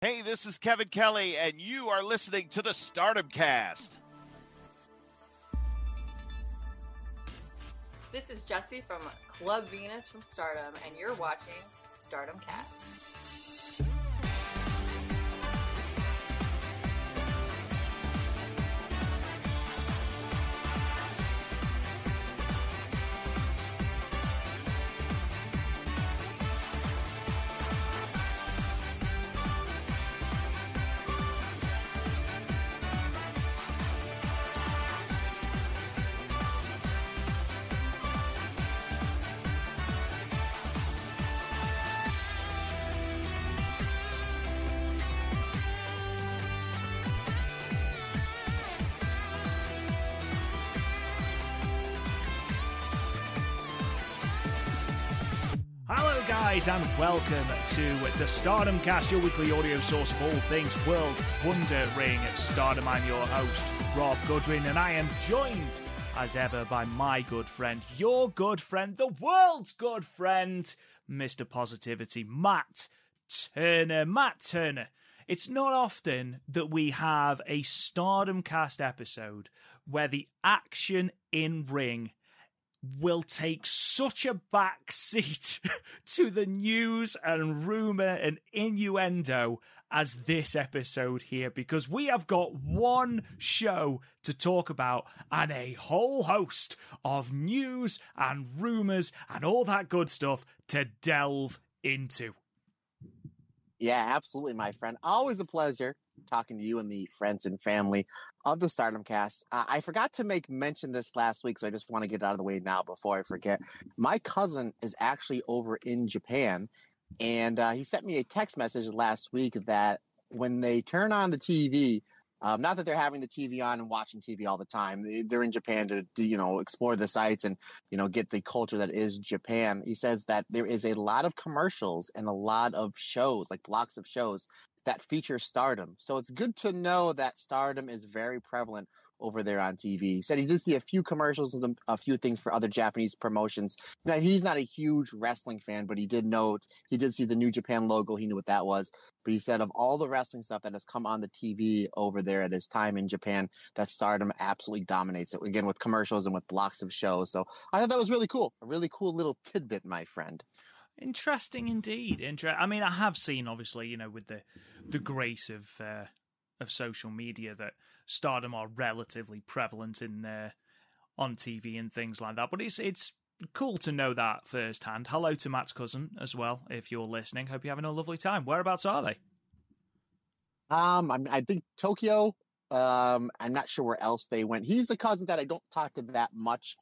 Hey, this is Kevin Kelly, and you are listening to the Stardom Cast. This is Jesse from Club Venus from Stardom, and you're watching Stardom Cast. Guys, and welcome to the Stardom Cast, your weekly audio source of all things World Wonder Ring Stardom. I'm your host, Rob Goodwin, and I am joined, as ever, by my good friend, your good friend, the world's good friend, Mr. Positivity, Matt Turner. Matt Turner. It's not often that we have a Stardom Cast episode where the action in ring will take such a back seat to the news and rumor and innuendo as this episode here because we have got one show to talk about and a whole host of news and rumors and all that good stuff to delve into. Yeah, absolutely, my friend. Always a pleasure talking to you and the friends and family of the Stardom Cast. Uh, I forgot to make mention this last week, so I just want to get out of the way now before I forget. My cousin is actually over in Japan, and uh, he sent me a text message last week that when they turn on the TV, um, not that they're having the TV on and watching TV all the time. They- They're in Japan to, to, you know, explore the sites and, you know, get the culture that is Japan. He says that there is a lot of commercials and a lot of shows, like blocks of shows that feature stardom. So it's good to know that stardom is very prevalent over there on TV. He said he did see a few commercials and a few things for other Japanese promotions. Now he's not a huge wrestling fan, but he did note he did see the New Japan logo. He knew what that was. But he said of all the wrestling stuff that has come on the TV over there at his time in Japan, that Stardom absolutely dominates it. Again with commercials and with blocks of shows. So I thought that was really cool. A really cool little tidbit, my friend. Interesting indeed. Inter- I mean, I have seen, obviously, you know, with the the grace of uh, of social media, that stardom are relatively prevalent in uh, on TV and things like that. But it's it's cool to know that firsthand. Hello to Matt's cousin as well, if you're listening. Hope you're having a lovely time. Whereabouts are they? Um, I, I think Tokyo. Um, I'm not sure where else they went. He's the cousin that I don't talk to that much.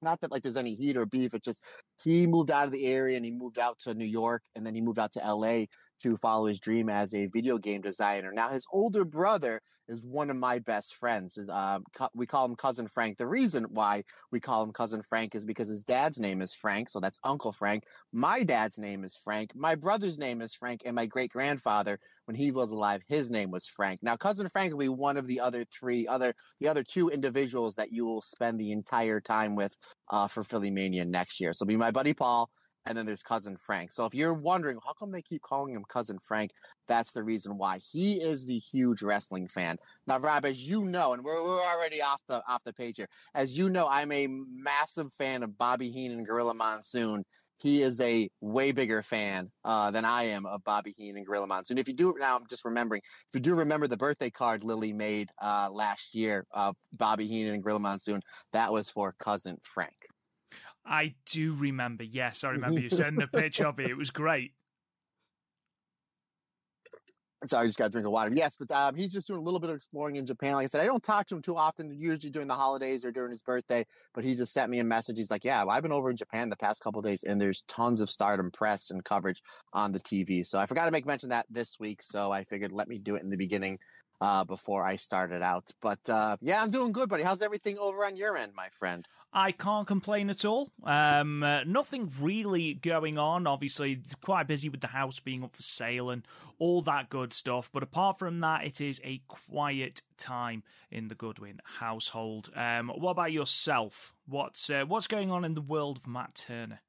Not that like there's any heat or beef. It's just he moved out of the area and he moved out to New York and then he moved out to LA to follow his dream as a video game designer. Now his older brother is one of my best friends. Is um, co- we call him cousin Frank. The reason why we call him cousin Frank is because his dad's name is Frank, so that's Uncle Frank. My dad's name is Frank. My brother's name is Frank, and my great grandfather, when he was alive, his name was Frank. Now cousin Frank will be one of the other three other the other two individuals that you will spend the entire time with uh, for Philly Mania next year. So be my buddy Paul. And then there's cousin Frank. So if you're wondering how come they keep calling him cousin Frank, that's the reason why. He is the huge wrestling fan. Now, Rob, as you know, and we're, we're already off the off the page here. As you know, I'm a massive fan of Bobby Heenan, and Gorilla Monsoon. he is a way bigger fan uh, than I am of Bobby Heenan and Gorilla Monsoon. If you do now, I'm just remembering. If you do remember the birthday card Lily made uh, last year of Bobby Heenan and Gorilla Monsoon, that was for cousin Frank. I do remember. Yes, I remember you sending a picture of it. It was great. Sorry, I just got a drink of water. Yes, but um, he's just doing a little bit of exploring in Japan. Like I said, I don't talk to him too often, usually during the holidays or during his birthday. But he just sent me a message. He's like, "Yeah, I've been over in Japan the past couple days, and there's tons of Stardom press and coverage on the TV." So I forgot to make mention that this week. So I figured let me do it in the beginning uh, before I started out. But uh, yeah, I'm doing good, buddy. How's everything over on your end, my friend? I can't complain at all. Um, uh, nothing really going on. Obviously, quite busy with the house being up for sale and all that good stuff. But apart from that, it is a quiet time in the Goodwin household. Um, what about yourself? What's uh, what's going on in the world of Matt Turner?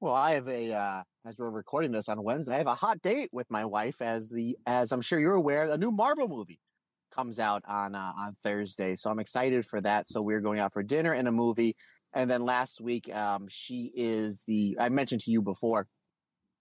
Well, I have a uh, as we're recording this on Wednesday, I have a hot date with my wife as the as I'm sure you're aware, a new Marvel movie comes out on uh, on Thursday. So I'm excited for that. So we're going out for dinner and a movie. And then last week, um, she is the I mentioned to you before.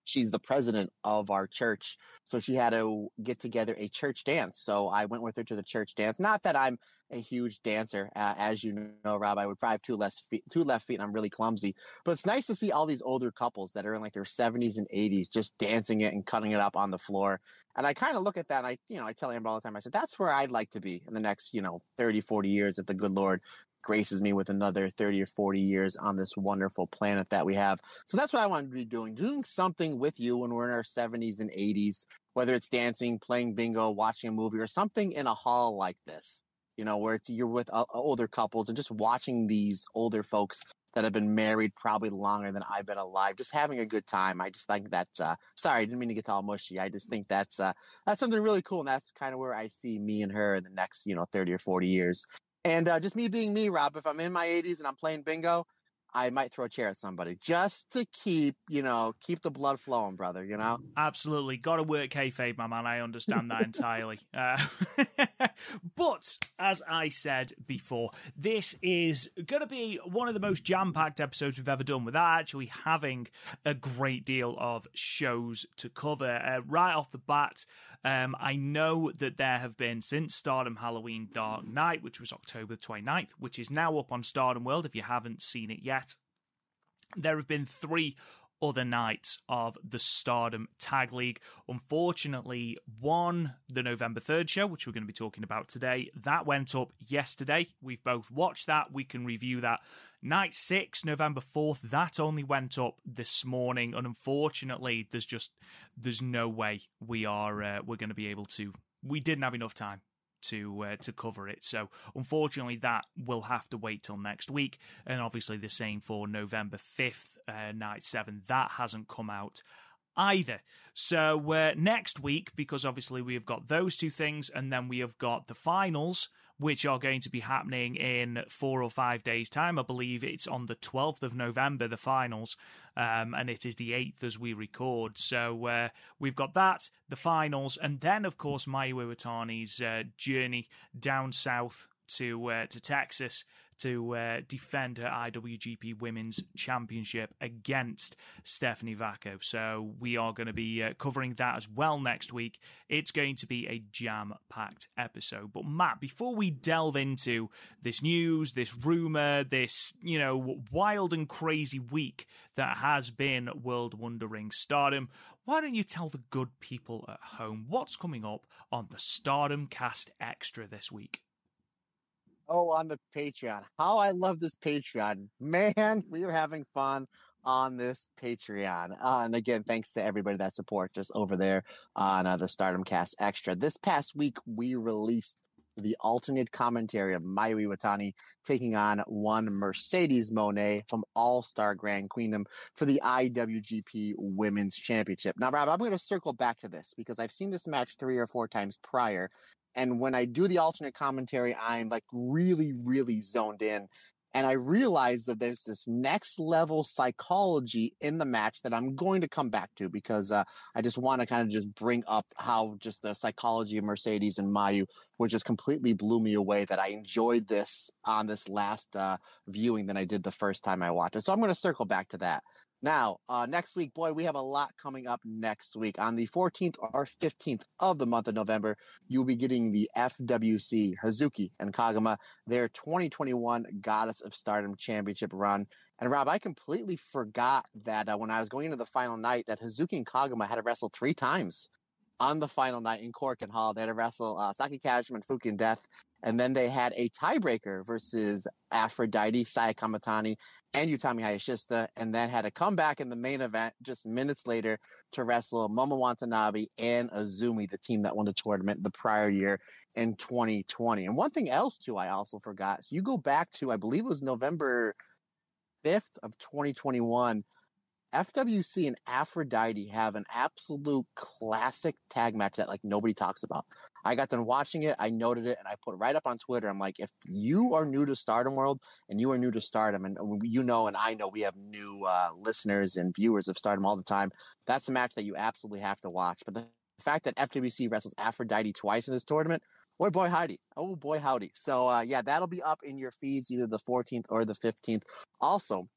She's the president of our church, so she had to get together a church dance. So I went with her to the church dance. Not that I'm a huge dancer, uh, as you know, Rob. I would probably have two less feet, two left feet, and I'm really clumsy. But it's nice to see all these older couples that are in like their 70s and 80s just dancing it and cutting it up on the floor. And I kind of look at that, and I, you know, I tell Amber all the time. I said that's where I'd like to be in the next, you know, 30, 40 years if the good Lord graces me with another 30 or 40 years on this wonderful planet that we have. So that's what I want to be doing, doing something with you when we're in our 70s and 80s, whether it's dancing, playing bingo, watching a movie, or something in a hall like this, you know, where you're with uh, older couples and just watching these older folks that have been married probably longer than I've been alive, just having a good time. I just think that's uh sorry, I didn't mean to get all mushy. I just think that's uh that's something really cool and that's kind of where I see me and her in the next, you know, 30 or 40 years. And uh, just me being me, Rob, if I'm in my 80s and I'm playing bingo, I might throw a chair at somebody just to keep, you know, keep the blood flowing, brother, you know? Absolutely. Got to work kayfabe, my man. I understand that entirely. Uh, but as I said before, this is going to be one of the most jam packed episodes we've ever done without actually having a great deal of shows to cover. Uh, right off the bat, um, I know that there have been since Stardom Halloween Dark Night, which was October 29th, which is now up on Stardom World if you haven't seen it yet. There have been three other nights of the Stardom Tag League. Unfortunately, one, the November 3rd show, which we're going to be talking about today, that went up yesterday. We've both watched that. We can review that. Night 6, November 4th, that only went up this morning. And unfortunately, there's just, there's no way we are, uh, we're going to be able to, we didn't have enough time to uh, to cover it. So unfortunately, that will have to wait till next week. And obviously, the same for November fifth, uh, night seven. That hasn't come out either. So uh, next week, because obviously we have got those two things, and then we have got the finals which are going to be happening in four or five days' time. I believe it's on the 12th of November, the finals, um, and it is the 8th as we record. So uh, we've got that, the finals, and then, of course, Mayu Iwatani's uh, journey down south to uh, to Texas to uh, defend her IWGP Women's Championship against Stephanie Vaquer. So we are going to be uh, covering that as well next week. It's going to be a jam packed episode. But Matt, before we delve into this news, this rumor, this, you know, wild and crazy week that has been World Wonder Ring Stardom, why don't you tell the good people at home what's coming up on the Stardom Cast Extra this week? Oh, on the Patreon. How I love this Patreon. Man, we are having fun on this Patreon. Uh, and again, thanks to everybody that supports us over there on uh, the Stardom Cast Extra. This past week, we released the alternate commentary of Mayu Iwatani taking on one Mercedes Moné from All Star Grand Queendom for the IWGP Women's Championship. Now, Rob, I'm going to circle back to this because I've seen this match three or four times prior. And when I do the alternate commentary, I'm like really, really zoned in. And I realize that there's this next level psychology in the match that I'm going to come back to because uh, I just want to kind of just bring up how just the psychology of Mercedes and Mayu, which just completely blew me away. That I enjoyed this on this last uh, viewing than I did the first time I watched it. So I'm going to circle back to that. Now, uh, next week, boy, we have a lot coming up next week. On the 14th or 15th of the month of November, you'll be getting the FWC Hazuki and Koguma, their 2021 Goddess of Stardom Championship run. And Rob, I completely forgot that uh, when I was going into the final night, that Hazuki and Koguma had to wrestle three times on the final night in Korakuen Hall. They had to wrestle uh, Saki Kashima and Fukigen Death and then they had a tiebreaker versus Aphrodite, Saya Kamitani, and Utami Hayashishita, and then had a comeback in the main event just minutes later to wrestle Momo Watanabe and Azumi, the team that won the tournament the prior year in 2020. And one thing else, too, I also forgot. So you go back to, I believe it was November 5th of 2021 FWC and Aphrodite have an absolute classic tag match that like nobody talks about. I got done watching it, I noted it, and I put right up on Twitter. I'm like, if you are new to Stardom World and you are new to Stardom, and you know, and I know we have new uh, listeners and viewers of Stardom all the time, that's a match that you absolutely have to watch. But the fact that FWC wrestles Aphrodite twice in this tournament, boy, boy, howdy. Oh, boy, howdy. So, uh, yeah, that'll be up in your feeds either the 14th or the 15th. Also,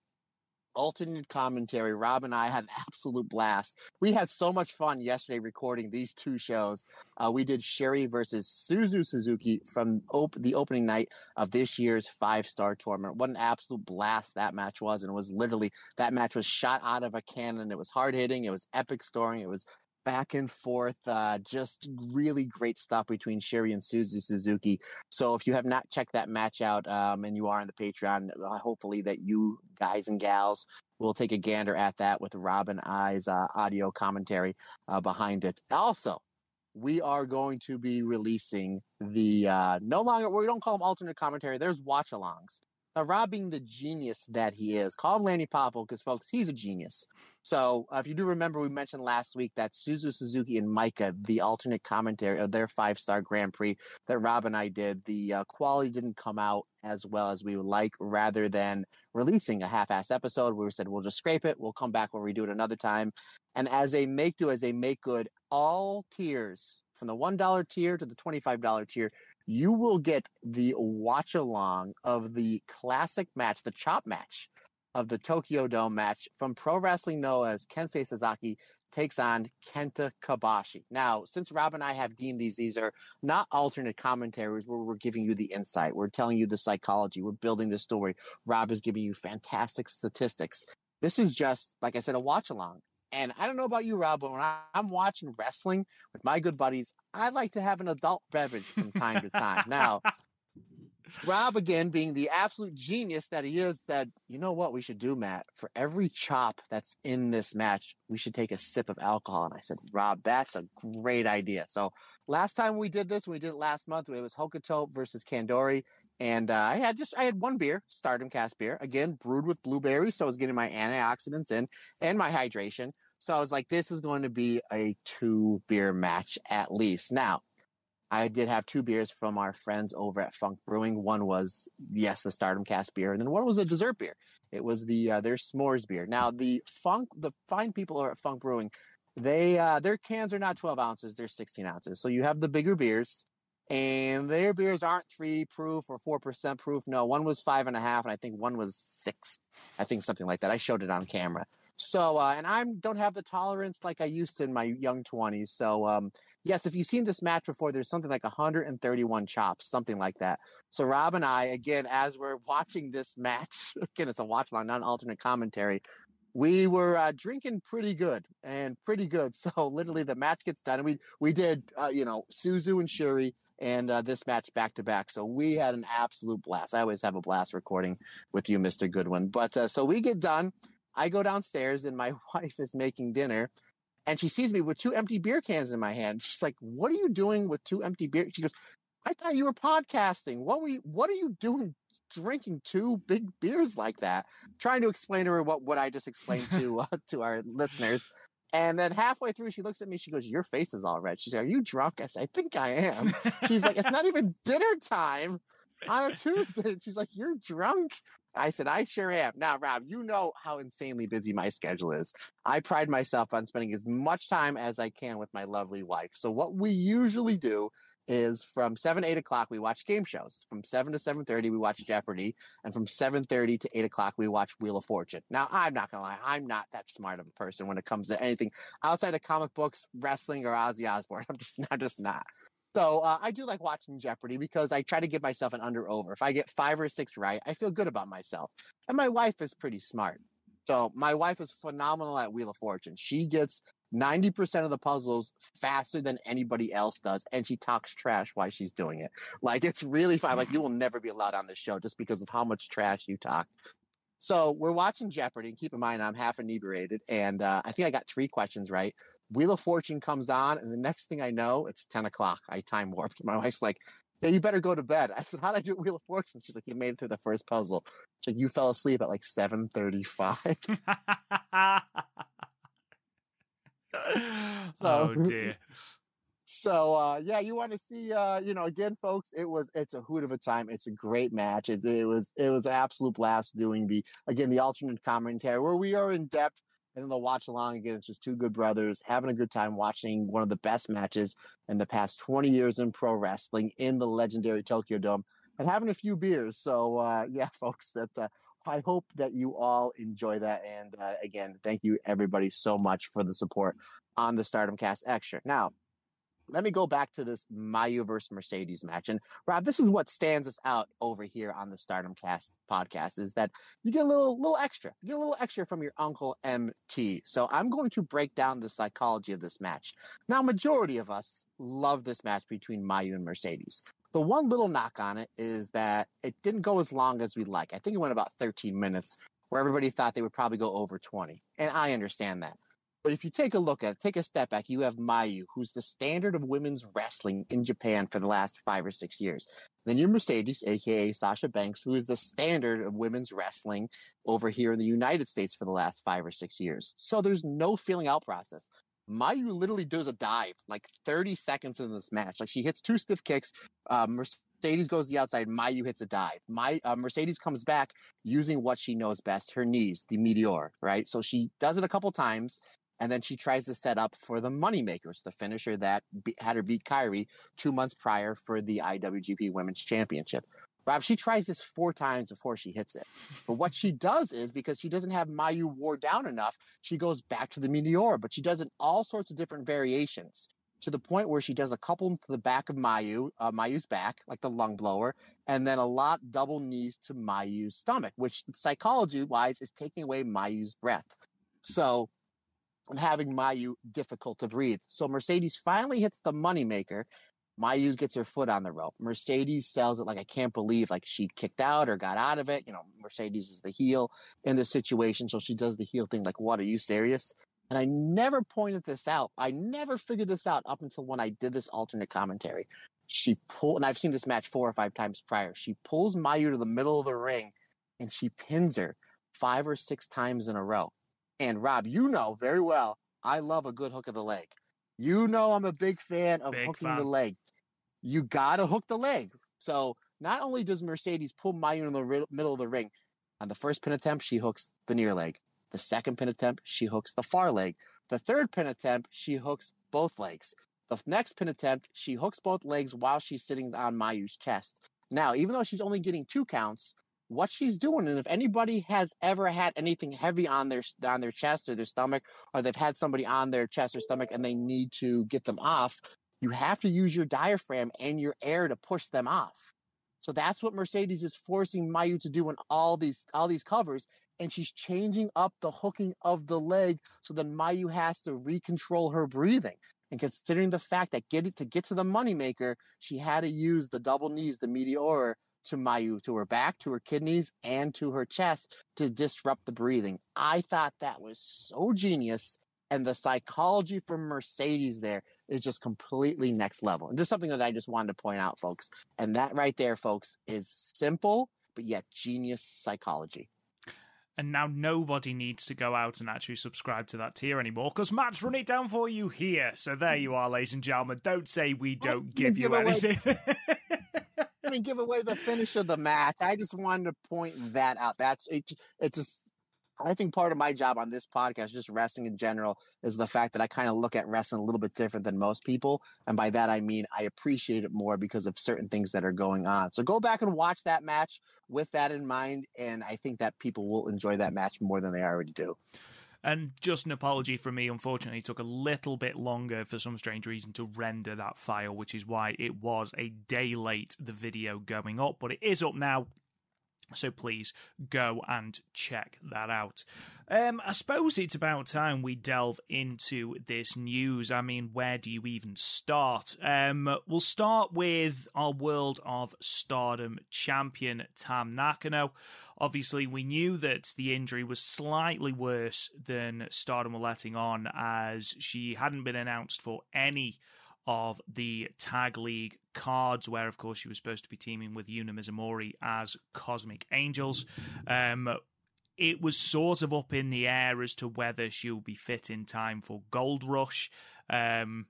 alternate commentary. Rob and I had an absolute blast. We had so much fun yesterday recording these two shows. Uh, we did Syuri versus Suzu Suzuki from op- the opening night of this year's five star tournament. What an absolute blast that match was. And it was literally, that match was shot out of a cannon. It was hard hitting, it was epic story, it was back and forth. Uh, just really great stuff between Syuri and Suzu Suzuki. So if you have not checked that match out um, and you are on the Patreon, uh, hopefully that you guys and gals will take a gander at that with Robin I's uh, audio commentary uh, behind it. Also, we are going to be releasing the uh, no longer we don't call them alternate commentary. There's watch alongs uh, Rob being the genius that he is, call him Lanny Poffo because, folks, he's a genius. So, uh, if you do remember, we mentioned last week that Suzu Suzuki and Micah, the alternate commentary of their five star Grand Prix that Rob and I did, the uh, quality didn't come out as well as we would like. Rather than releasing a half ass episode, we said we'll just scrape it, we'll come back, when we'll redo it another time. And as a make do, as a make good, all tiers from the $1 tier to the $25 tier you will get the watch along of the classic match, the chop match of the Tokyo Dome match from Pro Wrestling Noah's Kensuke Sasaki takes on Kenta Kobashi. Now, since Rob and I have deemed these, these are not alternate commentaries where we're giving you the insight. We're telling you the psychology. We're building the story. Rob is giving you fantastic statistics. This is just, like I said, a watch along. And I don't know about you, Rob, but when I'm watching wrestling with my good buddies, I like to have an adult beverage from time to time. Now, Rob, again, being the absolute genius that he is, said, You know what we should do, Matt? For every chop that's in this match, we should take a sip of alcohol. And I said, Rob, that's a great idea. So last time we did this, we did it last month, it was Hokuto versus Kandori. And uh, I had just I had one beer, Stardom Cast beer, again brewed with blueberries, so I was getting my antioxidants in and my hydration. So I was like, this is going to be a two beer match at least. Now, I did have two beers from our friends over at Funk Brewing. One was yes, the Stardom Cast beer, and then one was a dessert beer. It was the uh, their s'mores beer. Now the Funk, the fine people over at Funk Brewing, they uh, their cans are not 12 ounces; they're 16 ounces. So you have the bigger beers and their beers aren't three proof or four percent proof. No, one was five and a half, and I think one was six. I think something like that. I showed it on camera. So, uh, and I don't have the tolerance like I used to in my young twenties. So, um, yes, if you've seen this match before, there's something like 131 chops, something like that. So, Rob and I, again, as we're watching this match, again, it's a watch line, not alternate commentary. We were uh, drinking pretty good and pretty good. So, literally, the match gets done, and we we did, uh, you know, Suzu and Syuri and uh, this match back to back. So we had an absolute blast. I always have a blast recording with you, Mr. Goodwin. But uh, so we get done. I go downstairs and my wife is making dinner and she sees me with two empty beer cans in my hand. She's like, What are you doing with two empty beer? She goes, I thought you were podcasting. What were you, what are you doing drinking two big beers like that? Trying to explain to her what, what I just explained to uh, to our listeners. And then halfway through, she looks at me. She goes, "Your face is all red." She's like, "Are you drunk?" I said, "I think I am." She's like, "It's not even dinner time on a Tuesday." She's like, "You're drunk." I said, "I sure am." Now, Rob, you know how insanely busy my schedule is. I pride myself on spending as much time as I can with my lovely wife. So, what we usually do is from seven eight o'clock we watch game shows. From seven to seven thirty we watch Jeopardy, and from seven thirty to eight o'clock we watch Wheel of Fortune. Now I'm not gonna lie, I'm not that smart of a person when it comes to anything outside of comic books, wrestling, or Ozzy Osbourne. I'm just just not. So uh, I do like watching Jeopardy because I try to give myself an under over. If I get five or six right, I feel good about myself. And my wife is pretty smart. So my wife is phenomenal at Wheel of Fortune. She gets 90% of the puzzles faster than anybody else does and she talks trash while she's doing it like it's really fun like you will never be allowed on this show just because of how much trash you talk so we're watching jeopardy and keep in mind i'm half inebriated and uh, i think i got three questions right wheel of fortune comes on and the next thing i know it's 10 o'clock i time warped my wife's like yeah, you better go to bed. I said, how did I do Wheel of Fortune? She's like, you made it through the first puzzle. She's like, you fell asleep at like 7.35. oh dear. So uh, yeah, you want to see uh, you know again, folks. It was it's a hoot of a time. It's a great match. It, it was it was an absolute blast doing the again the alternate commentary where we are in depth and then the watch along again. It's just two good brothers having a good time watching one of the best matches in the past twenty years in pro wrestling in the legendary Tokyo Dome and having a few beers. So uh, yeah, folks, that uh, I hope that you all enjoy that. And uh, again, thank you everybody so much for the support on the Stardom Cast Extra. Now, let me go back to this Mayu versus Mercedes match. And Rob, this is what stands us out over here on the Stardom Cast podcast is that you get a little little extra. You get a little extra from your uncle MT. So I'm going to break down the psychology of this match. Now, majority of us love this match between Mayu and Mercedes. The one little knock on it is that it didn't go as long as we'd like. I think it went about 13 minutes, where everybody thought they would probably go over 20. And I understand that. But if you take a look at it, take a step back, you have Mayu, who's the standard of women's wrestling in Japan for the last five or six years. Then you Mercedes, aka Sasha Banks, who is the standard of women's wrestling over here in the United States for the last five or six years. So there's no feeling out process. Mayu literally does a dive like 30 seconds in this match. Like she hits two stiff kicks. Uh, Mercedes goes the outside. Mayu hits a dive. My uh, Mercedes comes back using what she knows best, her knees, the meteor. Right. So she does it a couple times, and then she tries to set up for the moneymakers, the finisher that be- had her beat Kairi two months prior for the IWGP Women's Championship. Rob, she tries this four times before she hits it. But what she does is because she doesn't have Mayu wore down enough, she goes back to the Meteor, but she does it all sorts of different variations to the point where she does a couple to the back of Mayu, uh, Mayu's back, like the lung blower, and then a lot double knees to Mayu's stomach, which psychology wise is taking away Mayu's breath. So, and having Mayu difficult to breathe. So Mercedes finally hits the moneymaker Mayu gets her foot on the rope. Mercedes sells it like I can't believe like she kicked out or got out of it. You know, Mercedes is the heel in the situation, so she does the heel thing like, "What are you serious?" And I never pointed this out. I never figured this out up until when I did this alternate commentary. She pulled, and I've seen this match four or five times prior. She pulls Mayu to the middle of the ring, and she pins her five or six times in a row. And Rob, you know very well, I love a good hook of the leg. You know I'm a big fan of Big hooking the leg you gotta hook the leg. So not only does Mercedes pull Mayu in the middle of the ring, on the first pin attempt, she hooks the near leg. The second pin attempt, she hooks the far leg. The third pin attempt, she hooks both legs. The next pin attempt, she hooks both legs while she's sitting on Mayu's chest. Now, even though she's only getting two counts, what she's doing, and if anybody has ever had anything heavy on their on their chest or their stomach, or they've had somebody on their chest or stomach and they need to get them off, you have to use your diaphragm and your air to push them off. So that's what Mercedes is forcing Mayu to do in all these all these covers, and she's changing up the hooking of the leg so then Mayu has to recontrol her breathing. And considering the fact that getting to get to the moneymaker, she had to use the double knees, the meteor, to Mayu, to her back, to her kidneys, and to her chest to disrupt the breathing. I thought that was so genius. And the psychology from Mercedes there is just completely next level. And just something that I just wanted to point out, folks. And that right there, folks, is simple, but yet genius psychology. And now nobody needs to go out and actually subscribe to that tier anymore because Matt's run it down for you here. So there you are, ladies and gentlemen. Don't say we don't give you give anything. I mean, give away the finish of the match. I just wanted to point that out. That's it. It just I think part of my job on this podcast, just wrestling in general, is the fact that I kind of look at wrestling a little bit different than most people. And by that, I mean I appreciate it more because of certain things that are going on. So go back and watch that match with that in mind. And I think that people will enjoy that match more than they already do. And just an apology from me, unfortunately, took a little bit longer for some strange reason to render that file, which is why it was a day late, the video going up. But it is up now. So please go and check that out. Um, I suppose it's about time we delve into this news. I mean, where do you even start? Um, we'll start with our World of Stardom champion, Tam Nakano. Obviously, we knew that the injury was slightly worse than Stardom were letting on, as she hadn't been announced for any of the Tag League cards, where, of course, she was supposed to be teaming with Yuna Mizumori as Cosmic Angels. Um, it was sort of up in the air as to whether she'll be fit in time for Gold Rush. Um,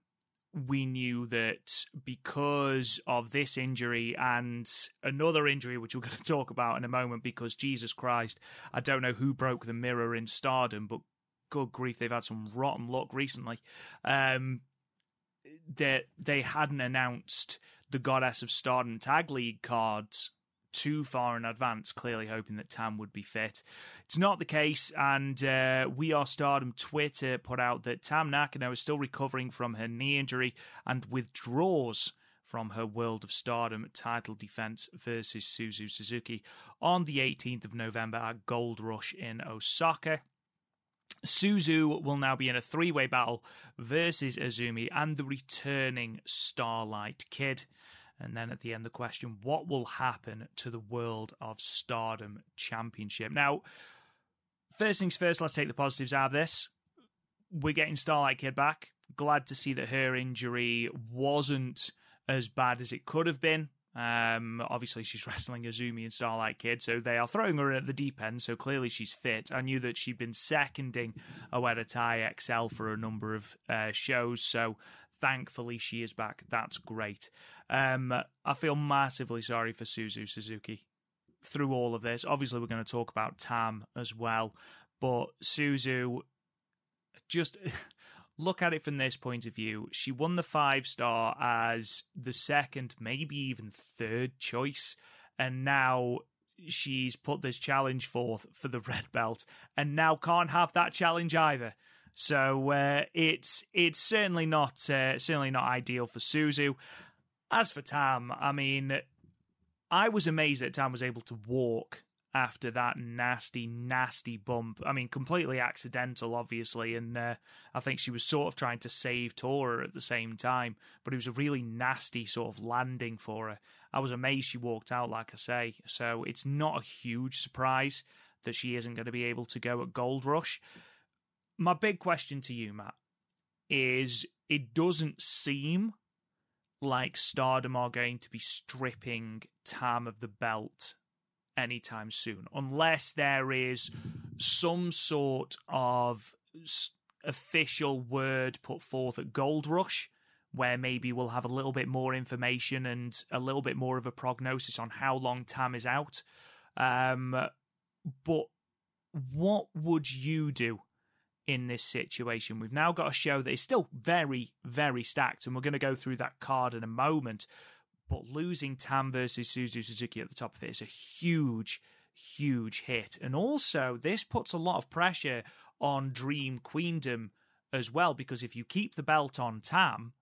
we knew that because of this injury and another injury, which we're going to talk about in a moment, because Jesus Christ, I don't know who broke the mirror in stardom, but good grief, they've had some rotten luck recently. Um, that they hadn't announced the Goddess of Stardom Tag League cards too far in advance, clearly hoping that Tam would be fit. It's not the case, and uh, We Are Stardom Twitter put out that Tam Nakano is still recovering from her knee injury and withdraws from her World of Stardom title defense versus Suzu Suzuki on the 18th of November at Gold Rush in Osaka. Suzu will now be in a three way battle versus Azumi and the returning Starlight Kid. And then at the end, the question what will happen to the World of Stardom Championship? Now, first things first, let's take the positives out of this. We're getting Starlight Kid back. Glad to see that her injury wasn't as bad as it could have been. Um, obviously, she's wrestling Azumi and Starlight Kid, so they are throwing her in at the deep end. So clearly, she's fit. I knew that she'd been seconding Oedo Tai XL for a number of uh, shows, so thankfully she is back. That's great. Um, I feel massively sorry for Suzu Suzuki through all of this. Obviously, we're going to talk about Tam as well, but Suzu just look at it from this point of view. She won the five star as the second, maybe even third choice, and now she's put this challenge forth for the red belt, and now can't have that challenge either. So uh, it's it's certainly not uh, certainly not ideal for Suzu. As for Tam, I mean, I was amazed that Tam was able to walk after that nasty, nasty bump. I mean, completely accidental, obviously, and uh, I think she was sort of trying to save Tora at the same time, but it was a really nasty sort of landing for her. I was amazed she walked out, like I say, so it's not a huge surprise that she isn't going to be able to go at Gold Rush. My big question to you, Matt, is it doesn't seem like Stardom are going to be stripping Tam of the belt anytime soon, unless there is some sort of official word put forth at Gold Rush, where maybe we'll have a little bit more information and a little bit more of a prognosis on how long Tam is out. Um, but what would you do in this situation? We've now got a show that is still very, very stacked, and we're going to go through that card in a moment. But losing Tam versus Suzu Suzuki at the top of it is a huge, huge hit. And also, this puts a lot of pressure on Dream Queendom as well, because if you keep the belt on Tam,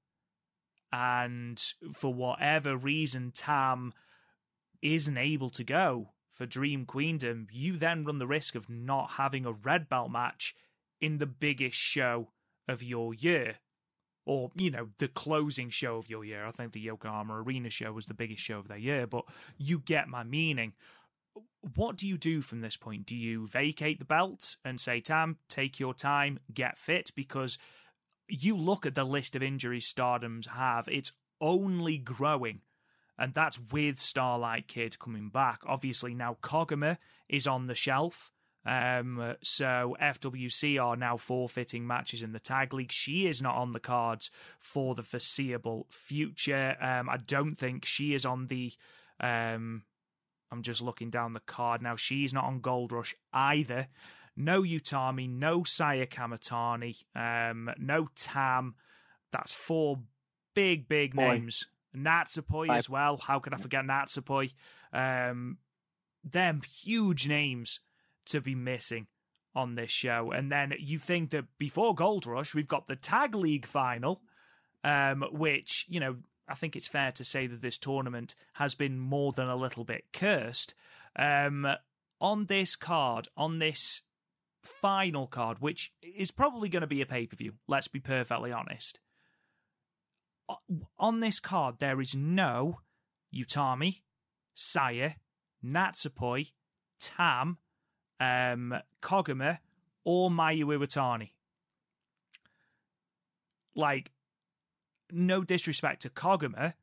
and for whatever reason Tam isn't able to go for Dream Queendom, you then run the risk of not having a red belt match in the biggest show of your year or you know the closing show of your year. I think the Yokohama Arena show was the biggest show of their year, but you get my meaning. What do you do from this point? Do you vacate the belt and say, Tam, take your time, get fit? Because you look at the list of injuries Stardom's have, it's only growing. And that's with Starlight Kid coming back. Obviously, now Koguma is on the shelf. Um, so FWC are now forfeiting matches in the tag league. She is not on the cards for the foreseeable future. Um, I don't think she is on the. Um, I'm just looking down the card now. She's not on Gold Rush either. no Utami, no Saya Kamitani, um, no Tam. That's four big, big Boy. names. Natsupoi as well. How could I forget Natsupoi? Um, them huge names to be missing on this show. And then you think that before Gold Rush, we've got the Tag League final, um, which, you know, I think it's fair to say that this tournament has been more than a little bit cursed. Um, on this card, on this final card, which is probably going to be a pay per view, let's be perfectly honest. On this card, there is no Utami, Saya, Natsupoi, Tam, um, Koguma, or Mayu Iwatani. Like, no disrespect to Koguma,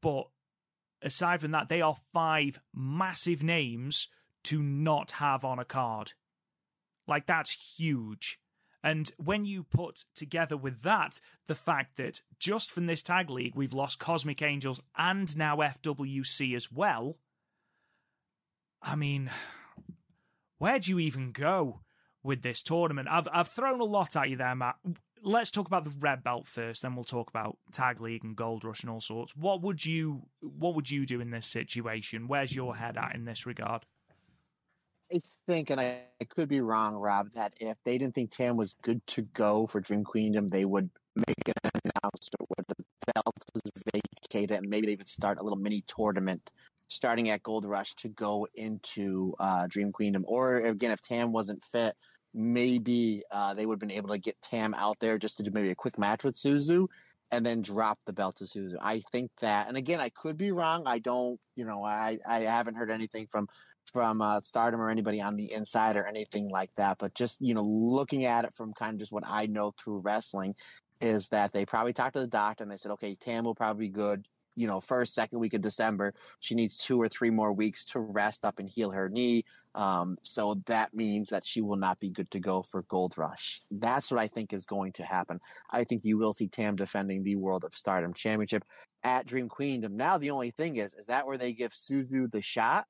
but aside from that, they are five massive names to not have on a card. Like, that's huge. And when you put together with that the fact that just from this tag league, we've lost Cosmic Angels and now FWC as well, I mean, where do you even go with this tournament? I've I've thrown a lot at you there, Matt. Let's talk about the red belt first, then we'll talk about tag league and gold rush and all sorts. What would you what would you do in this situation? Where's your head at in this regard? I think, and I, I could be wrong, Rob, that if they didn't think Tam was good to go for Dream Queendom, they would make an announcement where the belt is vacated, and maybe they would start a little mini tournament starting at Gold Rush to go into uh, Dream Queendom. Or again, if Tam wasn't fit, maybe uh, they would have been able to get Tam out there just to do maybe a quick match with Suzu and then drop the belt to Suzu. I think that, and again, I could be wrong. I don't, you know, I, I haven't heard anything from from uh, Stardom or anybody on the inside or anything like that. But just you know, looking at it from kind of just what I know through wrestling, is that they probably talked to the doctor and they said, okay, Tam will probably be good. You know, first, second week of December, she needs two or three more weeks to rest up and heal her knee. Um, so that means that she will not be good to go for Gold Rush. That's what I think is going to happen. I think you will see Tam defending the World of Stardom Championship at Dream Queendom. Now, the only thing is, is that where they give Suzu the shot?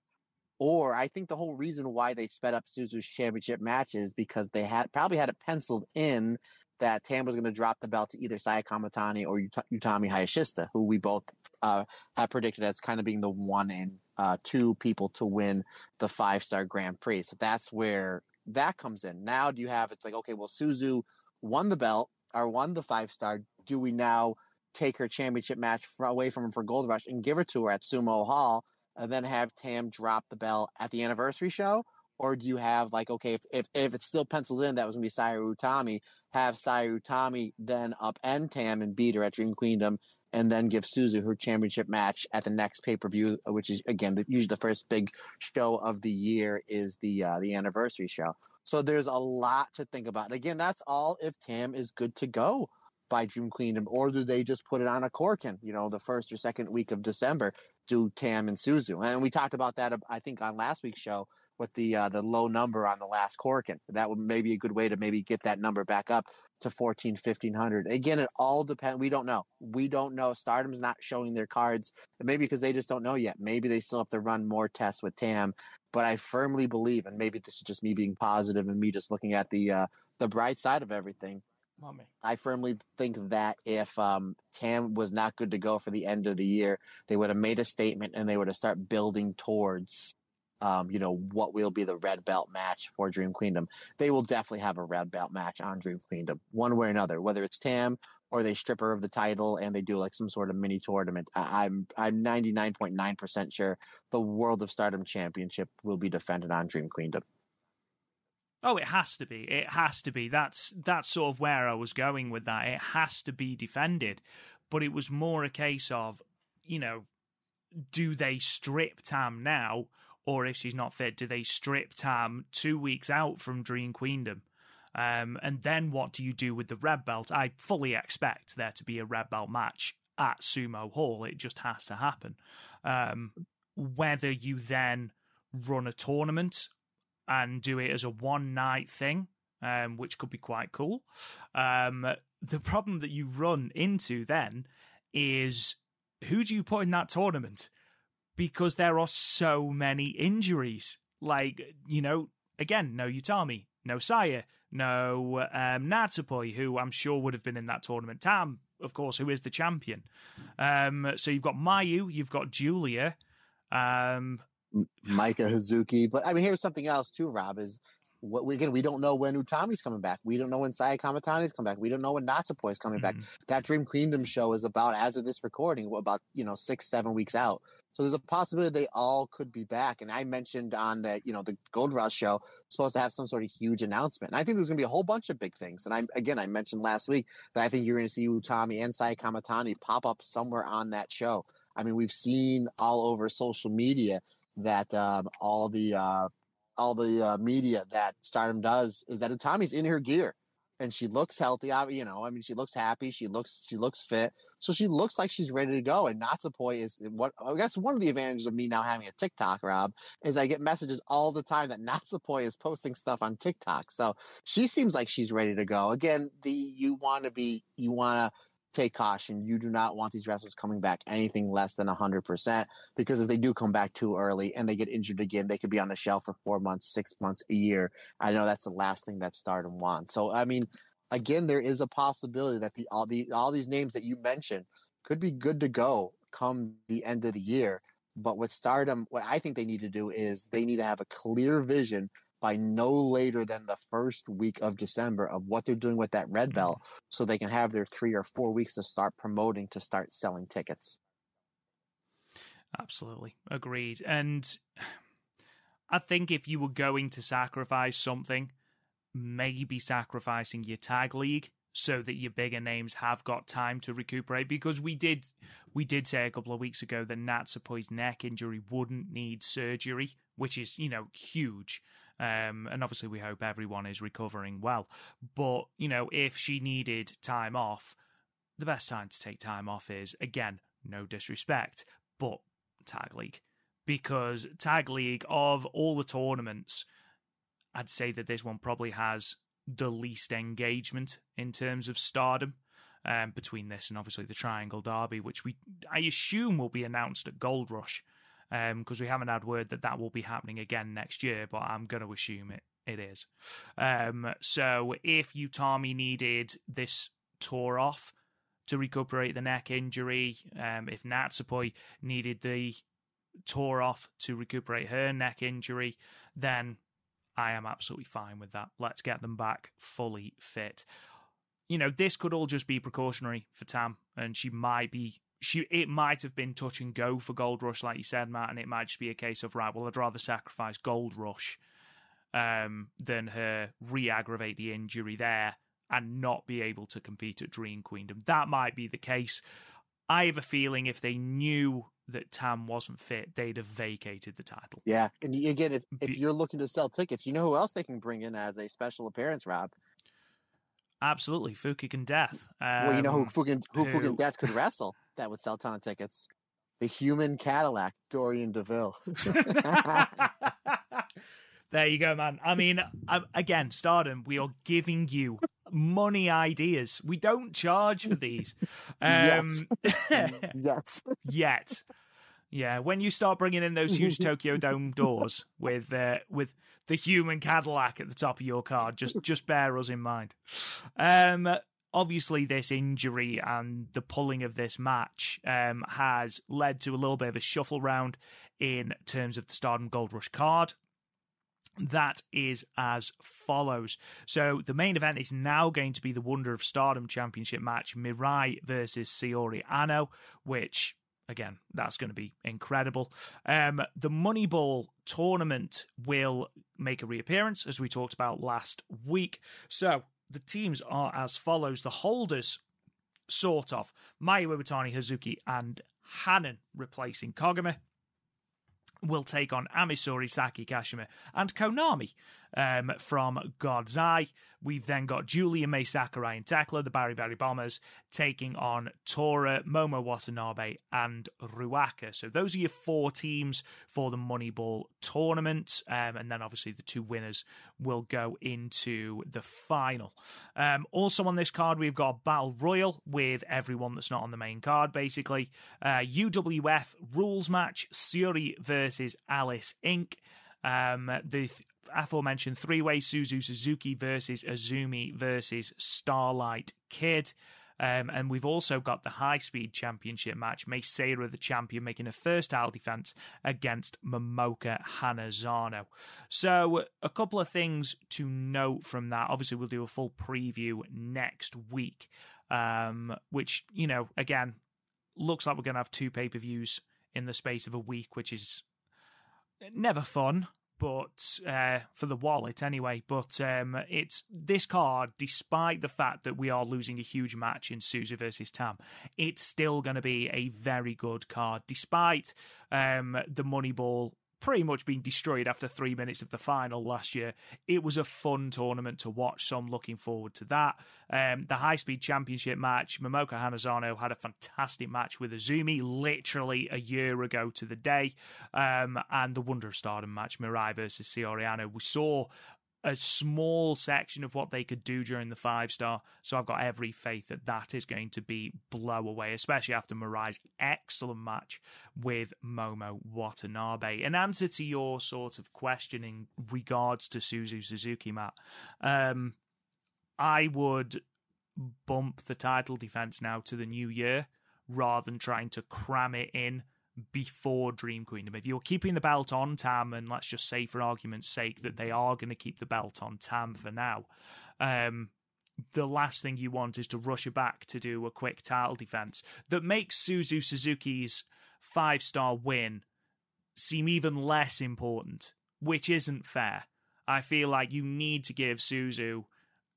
Or I think the whole reason why they sped up Suzu's championship match is because they had probably had it penciled in that Tam was going to drop the belt to either Saya Kamitani or Ut- Utami Hayashishita, who we both uh, have predicted as kind of being the one and uh, two people to win the five star Grand Prix. So that's where that comes in. Now, do you have it's like, okay, well, Suzu won the belt or won the five star. Do we now take her championship match for, away from her for Gold Rush and give it to her at Sumo Hall and then have Tam drop the belt at the anniversary show? Or do you have like, okay, if, if, if it's still penciled in, that was going to be Saya Utami, have Saya Utami then upend Tam and beat her at Dream Queendom and then give Suzu her championship match at the next pay per view, which is again the, usually the first big show of the year is the uh, the anniversary show. So there's a lot to think about. And again, that's all if Tam is good to go by Dream Queendom, or do they just put it on a Korakuen? You know, the first or second week of December, do Tam and Suzu, and we talked about that I think on last week's show with the uh, the low number on the last Korakuen. That would maybe a good way to maybe get that number back up to 14 1500 again it all depends we don't know. We don't know. Stardom's not showing their cards maybe because they just don't know yet. Maybe they still have to run more tests with tam but i firmly believe and maybe this is just me being positive and me just looking at the uh the bright side of everything Mommy. I firmly think that if um, Tam was not good to go for the end of the year, they would have made a statement and they would have start building towards, um, you know, what will be the red belt match for Dream Queendom. They will definitely have a red belt match on Dream Queendom, one way or another, whether it's Tam or they strip her of the title and they do like some sort of mini tournament. I- I'm I'm 99.9 percent sure the World of Stardom Championship will be defended on Dream Queendom. Oh, it has to be. It has to be. That's that's sort of where I was going with that. It has to be defended. But it was more a case of, you know, do they strip Tam now, or if she's not fit, do they strip Tam two weeks out from Dream Queendom? Um, and then what do you do with the red belt? I fully expect there to be a red belt match at Sumo Hall. It just has to happen. Um, whether you then run a tournament and do it as a one night thing, um, which could be quite cool. Um, the problem that you run into then is who do you put in that tournament? Because there are so many injuries. Like, you know, again, no Utami, no Saya, no um, Natsupoi, who I'm sure would have been in that tournament. Tam, of course, who is the champion. Um, so you've got Mayu, you've got Giulia, um, Maika Hazuki. But I mean, here's something else too, Rob. Is what we again we don't know when Utami's coming back. We don't know when Saya Kamitani's coming back. We don't know when Natsupoi is coming Mm-hmm. back. That Dream Queendom show is about as of this recording, about you know six seven weeks out. So there's a possibility they all could be back. And I mentioned on that, you know the Gold Rush show supposed to have some sort of huge announcement. And I think there's going to be a whole bunch of big things. And I again I mentioned last week that I think you're going to see Utami and Saya Kamitani pop up somewhere on that show. I mean, we've seen all over social media that um, all the uh, all the uh, media that Stardom does is that Utami's in her gear and she looks healthy. You know, I mean, she looks happy. She looks she looks fit. So she looks like she's ready to go. And Natsupoi is eh, what I guess one of the advantages of me now having a TikTok, Rob, is I get messages all the time that Natsupoi is posting stuff on TikTok. So she seems like she's ready to go. Again, the you want to be you want to take caution. You do not want these wrestlers coming back anything less than 100% because if they do come back too early and they get injured again, they could be on the shelf for four months, six months, a year. I know that's the last thing that Stardom wants. So, I mean, again, there is a possibility that the all the all these names that you mentioned could be good to go come the end of the year. But with Stardom, what I think they need to do is they need to have a clear vision by no later than the first week of December of what they're doing with that red mm-hmm. belt so they can have their three or four weeks to start promoting to start selling tickets. Absolutely. Agreed. And I think if you were going to sacrifice something, maybe sacrificing your tag league so that your bigger names have got time to recuperate because we did we did say a couple of weeks ago that Natsupoi's neck injury wouldn't need surgery, which is, you know, huge. Um, and obviously we hope everyone is recovering well. But, you know, if she needed time off, the best time to take time off is again, no disrespect, but Tag League. Because Tag League, of all the tournaments, I'd say that this one probably has the least engagement in terms of stardom. Um, between this and obviously the Triangle Derby, which we I assume will be announced at Gold Rush, because we haven't had word that that will be happening again next year, but I'm going to assume it it is. Um, so if Utami needed this tour off to recuperate the neck injury, um, if Natsupoi needed the tour off to recuperate her neck injury, then I am absolutely fine with that. Let's get them back fully fit. You know, this could all just be precautionary for Tam, and she might be. She it might have been touch and go for Gold Rush, like you said, Matt, and it might just be a case of right. Well, I'd rather sacrifice Gold Rush um, than her re-aggravate the injury there and not be able to compete at Dream Queendom. That might be the case. I have a feeling if they knew that Tam wasn't fit, they'd have vacated the title. Yeah, and again, if, if you're looking to sell tickets, you know who else they can bring in as a special appearance, Rob? Absolutely, Fukigen Death. Um, well, you know who Fukin who who- Fukigen Death could wrestle that would sell a ton of tickets. The human Cadillac, Dorian Deville. there you go, man. I mean, again, Stardom, we are giving you money ideas. We don't charge for these. Um, yes. yet. Yeah, when you start bringing in those huge Tokyo Dome doors with uh, with the human Cadillac at the top of your car, just just bear us in mind. Um, obviously, this injury and the pulling of this match um, has led to a little bit of a shuffle round in terms of the Stardom Gold Rush card. That is as follows. So the main event is now going to be the Wonder of Stardom Championship match, Mirai versus Saori Anou, which again, that's going to be incredible. Um, the Moneyball tournament will make a reappearance, as we talked about last week. So the teams are as follows: the holders, sort of, Mayu Iwatani, Hazuki, and Hanan replacing Koguma will take on Ami Sohrei, Saki Kashima, and Konami um, from God's Eye. We've then got Giulia Mai Sakurai and Thekla, the Baribari Bombers, taking on Tora, Momo Watanabe, and Ruaka. So those are your four teams for the Moneyball tournament. Um, and then obviously the two winners will go into the final. Um, also on this card, we've got Battle Royal with everyone that's not on the main card, basically. Uh, UWF rules match, Syuri versus Alice Inc. Um, the aforementioned three way Suzu Suzuki versus Azumi versus Starlight Kid. Um, and we've also got the high speed championship match. Mei Seira, the champion, making a first title defense against Momoka Hanazono. So, a couple of things to note from that. Obviously, we'll do a full preview next week, um, which, you know, again, looks like we're going to have two pay per views in the space of a week, which is never fun but uh, for the wallet anyway. But um, it's this card, despite the fact that we are losing a huge match in Suzu versus Tam, it's still going to be a very good card, despite um, the Moneyball pretty much been destroyed after three minutes of the final last year. It was a fun tournament to watch, so I'm looking forward to that. Um, the high speed championship match, Momoka Hanazono had a fantastic match with Azumi literally a year ago to the day. Um, and the Wonder of Stardom match, Mirai versus Saori Anou. We saw a small section of what they could do during the five star. So I've got every faith that that is going to be blow away, especially after Mirai's excellent match with Momo Watanabe. In answer to your sort of question in regards to Suzu Suzuki, Matt, um, I would bump the title defense now to the new year rather than trying to cram it in before Dream Queendom. If you're keeping the belt on Tam, and let's just say for argument's sake that they are going to keep the belt on Tam for now, um, the last thing you want is to rush her back to do a quick title defense that makes Suzu Suzuki's five star win seem even less important, which isn't fair. I feel like you need to give Suzu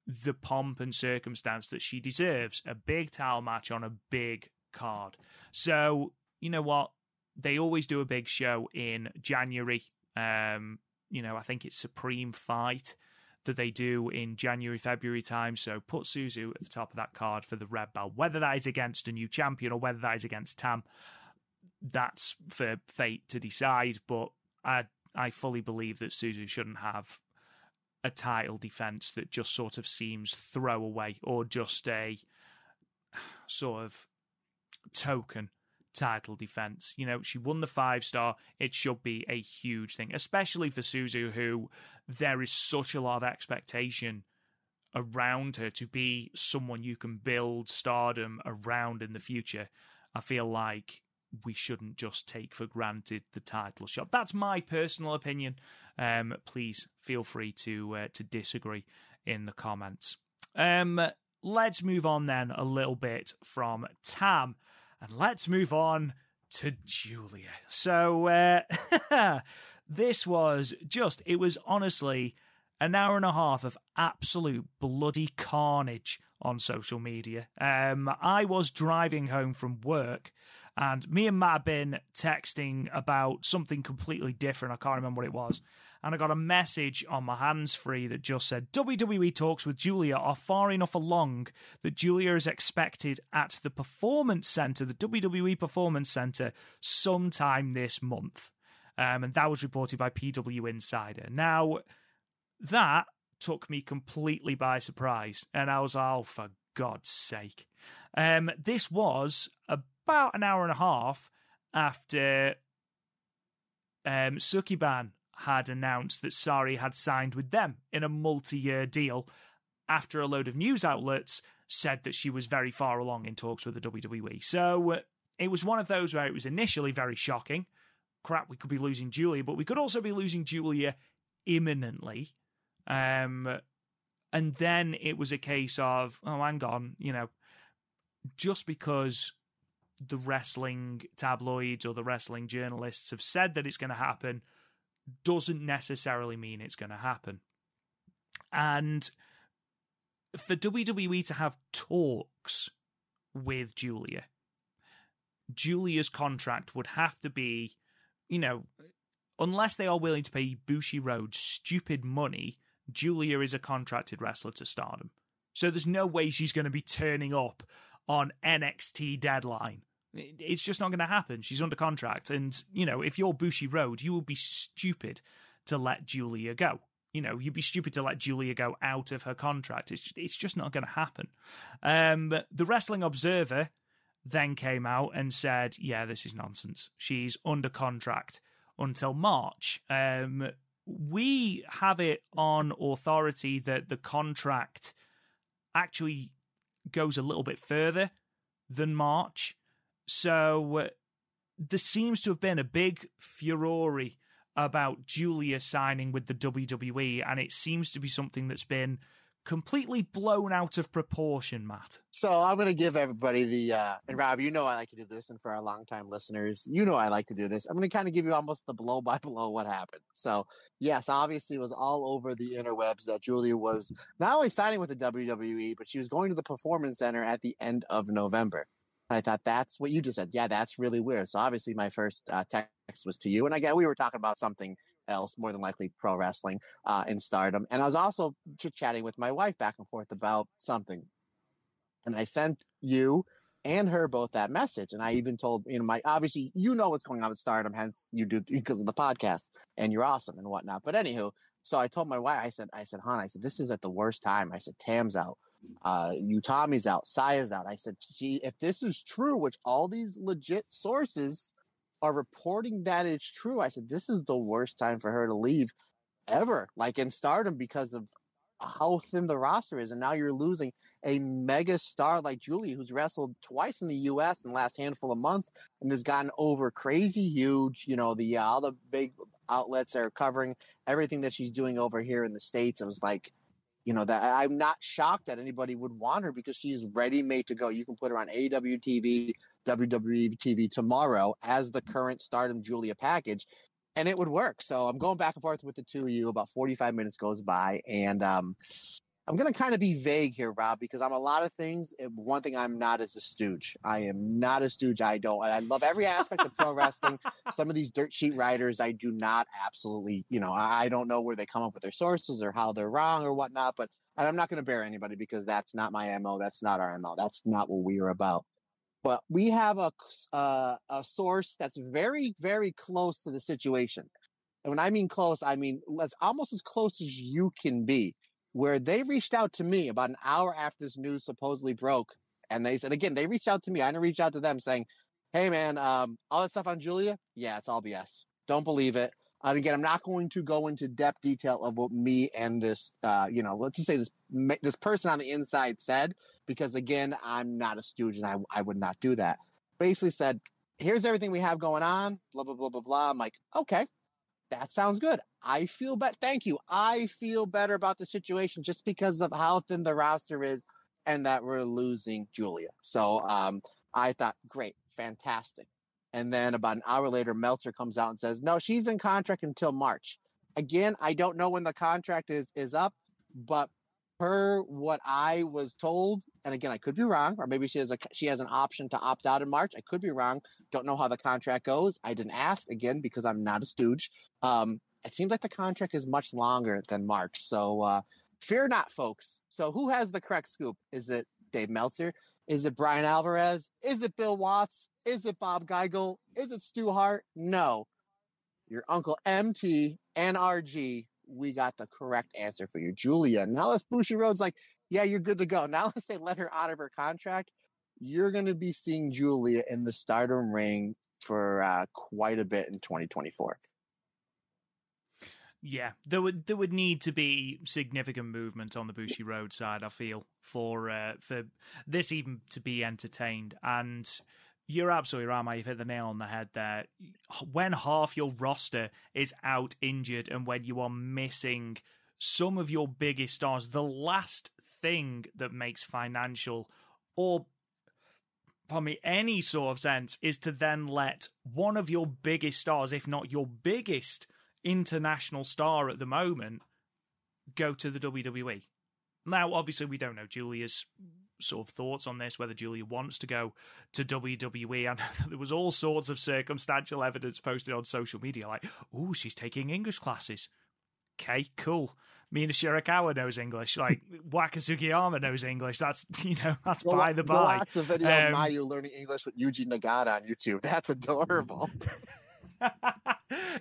the pomp and circumstance that she deserves a big title match on a big card. So, you know what? They always do a big show in January. Um, you know, I think it's Supreme Fight that they do in January, February time. So put Suzu at the top of that card for the Red Belt. Whether that is against a new champion or whether that is against Tam, that's for fate to decide. But I I fully believe that Suzu shouldn't have a title defense that just sort of seems throwaway or just a sort of token title defense. You know, she won the five star. It should be a huge thing, especially for Suzu, who there is such a lot of expectation around her to be someone you can build stardom around in the future. I feel like we shouldn't just take for granted the title shot. That's my personal opinion. Um, please feel free to uh, to disagree in the comments. Um, let's move on then a little bit from Tam and let's move on to Giulia. So, uh, this was just, it was honestly an hour and a half of absolute bloody carnage on social media. Um, I was driving home from work and me and Matt been texting about something completely different. I can't remember what it was and I got a message on my hands free that just said WWE talks with Giulia are far enough along that Giulia is expected at the Performance Center, the WWE Performance Center, sometime this month. Um, and that was reported by PW Insider. Now, that took me completely by surprise, and I was, oh, for God's sake. Um, this was about an hour and a half after um, Sukeban had announced that Sarray had signed with them in a multi year deal after a load of news outlets said that she was very far along in talks with the WWE. So uh, it was one of those where it was initially very shocking. Crap, we could be losing Giulia, but we could also be losing Giulia imminently. Um, and then it was a case of, oh, hang on, you know, just because the wrestling tabloids or the wrestling journalists have said that it's going to happen doesn't necessarily mean it's going to happen. And for WWE to have talks with Giulia, Giulia's contract would have to be, you know, unless they are willing to pay Bushiroad stupid money, Giulia is a contracted wrestler to stardom. So there's no way she's going to be turning up on NXT deadline it's just not going to happen. She's under contract, and you know, if you're Bushiroad, you would be stupid to let Giulia go. You know, you'd be stupid to let Giulia go out of her contract. It's it's just not going to happen. Um, the Wrestling Observer then came out and said, "Yeah, this is nonsense. She's under contract until March." Um, we have it on authority that the contract actually goes a little bit further than March. So there seems to have been a big furore about Giulia signing with the WWE, and it seems to be something that's been completely blown out of proportion, Matt. So I'm going to give everybody the, uh, and Rob, you know I like to do this, and for our longtime listeners, you know I like to do this. I'm going to kind of give you almost the blow by blow what happened. So, yes, obviously it was all over the interwebs that Giulia was not only signing with the WWE, but she was going to the Performance Center at the end of November. I thought that's what you just said. Yeah, that's really weird. So obviously, my first uh, text was to you, and again, we were talking about something else, more than likely pro wrestling uh, in Stardom. And I was also chit chatting with my wife back and forth about something, and I sent you and her both that message. And I even told you know my obviously you know what's going on with Stardom, hence you do because of the podcast, and you're awesome and whatnot. But anywho, so I told my wife, I said, I said, hon, I said this is at the worst time. I said Tam's out uh Utami's out, Saya's out. I said, gee, if this is true, which all these legit sources are reporting that it's true, I said, this is the worst time for her to leave ever, like in stardom because of how thin the roster is. And now you're losing a mega star like Julie, who's wrestled twice in the US in the last handful of months and has gotten over crazy huge. You know, the uh, all the big outlets are covering everything that she's doing over here in the States. It was like, you know that I'm not shocked that anybody would want her because she's ready made to go. You can put her on AEW TV, WWE TV tomorrow as the current Stardom Giulia package, and it would work. So I'm going back and forth with the two of you. About 45 minutes goes by, and um, I'm going to kind of be vague here, Rob, because I'm a lot of things. One thing I'm not is a stooge. I am not a stooge. I don't. I love every aspect of pro wrestling. Some of these dirt sheet writers, I do not absolutely. You know, I don't know where they come up with their sources or how they're wrong or whatnot. But and I'm not going to bear anybody because that's not my mo. That's not our mo. That's not what we are about. But we have a uh, a source that's very very close to the situation. And when I mean close, I mean as almost as close as you can be where they reached out to me about an hour after this news supposedly broke. And they said, again, they reached out to me. I didn't reach out to them saying, hey, man, um, all that stuff on Giulia, yeah, it's all BS. Don't believe it. And again, I'm not going to go into depth detail of what me and this, uh, you know, let's just say this this person on the inside said, because again, I'm not a stooge and I, I would not do that. Basically said, here's everything we have going on, blah, blah, blah, blah, blah. I'm like, okay, that sounds good. I feel better. Thank you. I feel better about the situation just because of how thin the roster is and that we're losing Giulia. So um, I thought, great, fantastic. And then about an hour later, Meltzer comes out and says, no, she's in contract until March. Again, I don't know when the contract is is up, but per what I was told, and again, I could be wrong, or maybe she has a she has an option to opt out in March. I could be wrong. Don't know how the contract goes. I didn't ask again because I'm not a stooge. Um, it seems like the contract is much longer than March. So uh, fear not, folks. So who has the correct scoop? Is it Dave Meltzer? Is it Brian Alvarez? Is it Bill Watts? Is it Bob Geigel? Is it Stu Hart? No. Your uncle MT NRG we got the correct answer for you. Giulia. Now let's Bushiroad's like, yeah, you're good to go. Now let's say let her out of her contract. You're going to be seeing Giulia in the stardom ring for uh, quite a bit in 2024. Yeah, there would there would need to be significant movement on the Bushiroad side. I feel for uh, for this even to be entertained, and you're absolutely right, mate. You've hit the nail on the head there. When half your roster is out injured and when you are missing some of your biggest stars, the last thing that makes financial or pardon me, any sort of sense is to then let one of your biggest stars, if not your biggest international star at the moment, go to the WWE. Now, obviously, we don't know Giulia's sort of thoughts on this, whether Giulia wants to go to WWE. And there was all sorts of circumstantial evidence posted on social media, like, oh, she's taking English classes. Okay, cool. Mina Shirakawa knows English. Like Waka Tsukiyama knows English. That's you know that's well, by the by. Lots of videos um, of Mayu learning English with Yuji Nagata on YouTube. That's adorable.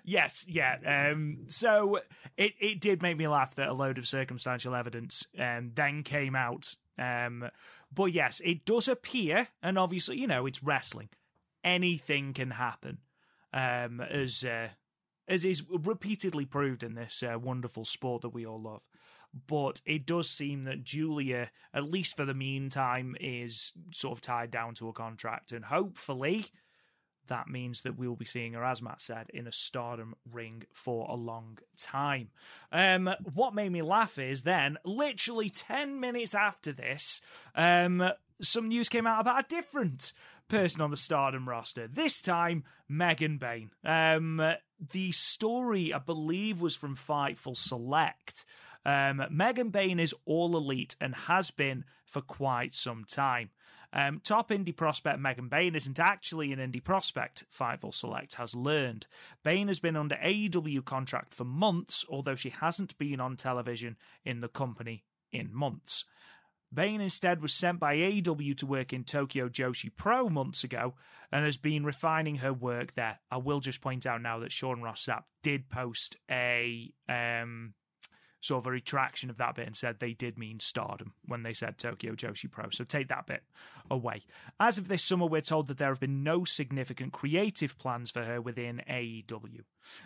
yes, yeah. Um, so it, it did make me laugh that a load of circumstantial evidence um, then came out. Um, but yes, it does appear, and obviously, you know, it's wrestling. Anything can happen. Um, as uh, as is repeatedly proved in this uh, wonderful sport that we all love. But it does seem that Giulia, at least for the meantime, is sort of tied down to a contract, and hopefully that means that we'll be seeing her, as Matt said, in a stardom ring for a long time. Um, what made me laugh is then, literally 10 minutes after this, um, some news came out about a different person on the stardom roster. This time, Megan Bayne. Um, the story, I believe, was from Fightful Select. Um, Megan Bayne is all elite and has been for quite some time. Um, top indie prospect Megan Bayne isn't actually an indie prospect, Fightful Select has learned. Bayne has been under AEW contract for months, although she hasn't been on television in the company in months. Bayne instead was sent by AEW to work in Tokyo Joshi Pro months ago and has been refining her work there. I will just point out now that Sean Ross Sapp did post a um, sort of a retraction of that bit and said they did mean stardom when they said Tokyo Joshi Pro. So take that bit away. As of this summer, we're told that there have been no significant creative plans for her within AEW.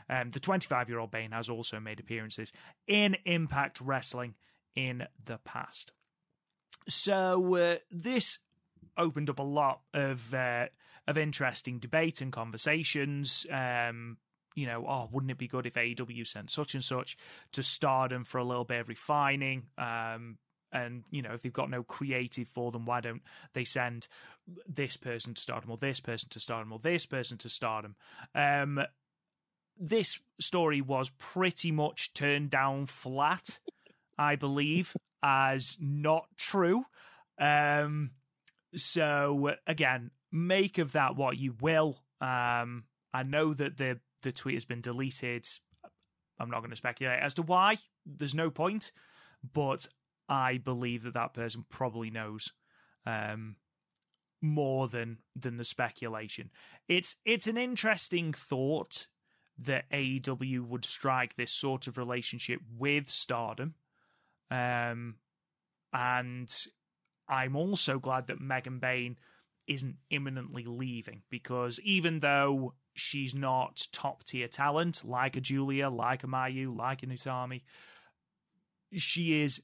Um, the 25 year old Bayne has also made appearances in Impact Wrestling in the past. So uh, this opened up a lot of uh, of interesting debate and conversations. Um, you know, oh, wouldn't it be good if AEW sent such and such to Stardom for a little bit of refining? Um, and you know, if they've got no creative for them, why don't they send this person to Stardom or this person to Stardom or this person to Stardom? Um, this story was pretty much turned down flat, I believe, as not true. Um, so again, make of that what you will. Um, I know that the the tweet has been deleted. I'm not going to speculate as to why. There's no point, but I believe that that person probably knows um, more than than the speculation. It's it's an interesting thought that AEW would strike this sort of relationship with Stardom, um, and I'm also glad that Megan Bayne isn't imminently leaving because even though she's not top tier talent like a Giulia, like a Mayu, like a Utami. She is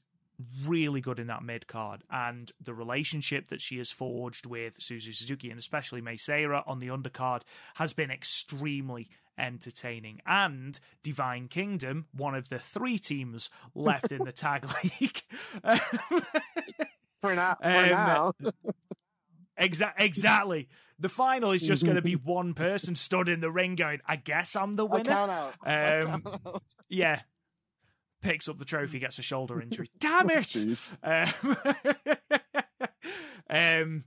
really good in that mid card, and the relationship that she has forged with Suzu Suzuki and especially Mei Seira on the undercard has been extremely entertaining. And Divine Kingdom, one of the three teams left in the tag league. for now, for um, now. Exa- exactly. The final is just going to be one person stood in the ring going, I guess I'm the winner. count out. Um, count out. yeah. Picks up the trophy, gets a shoulder injury. Damn it! um, um,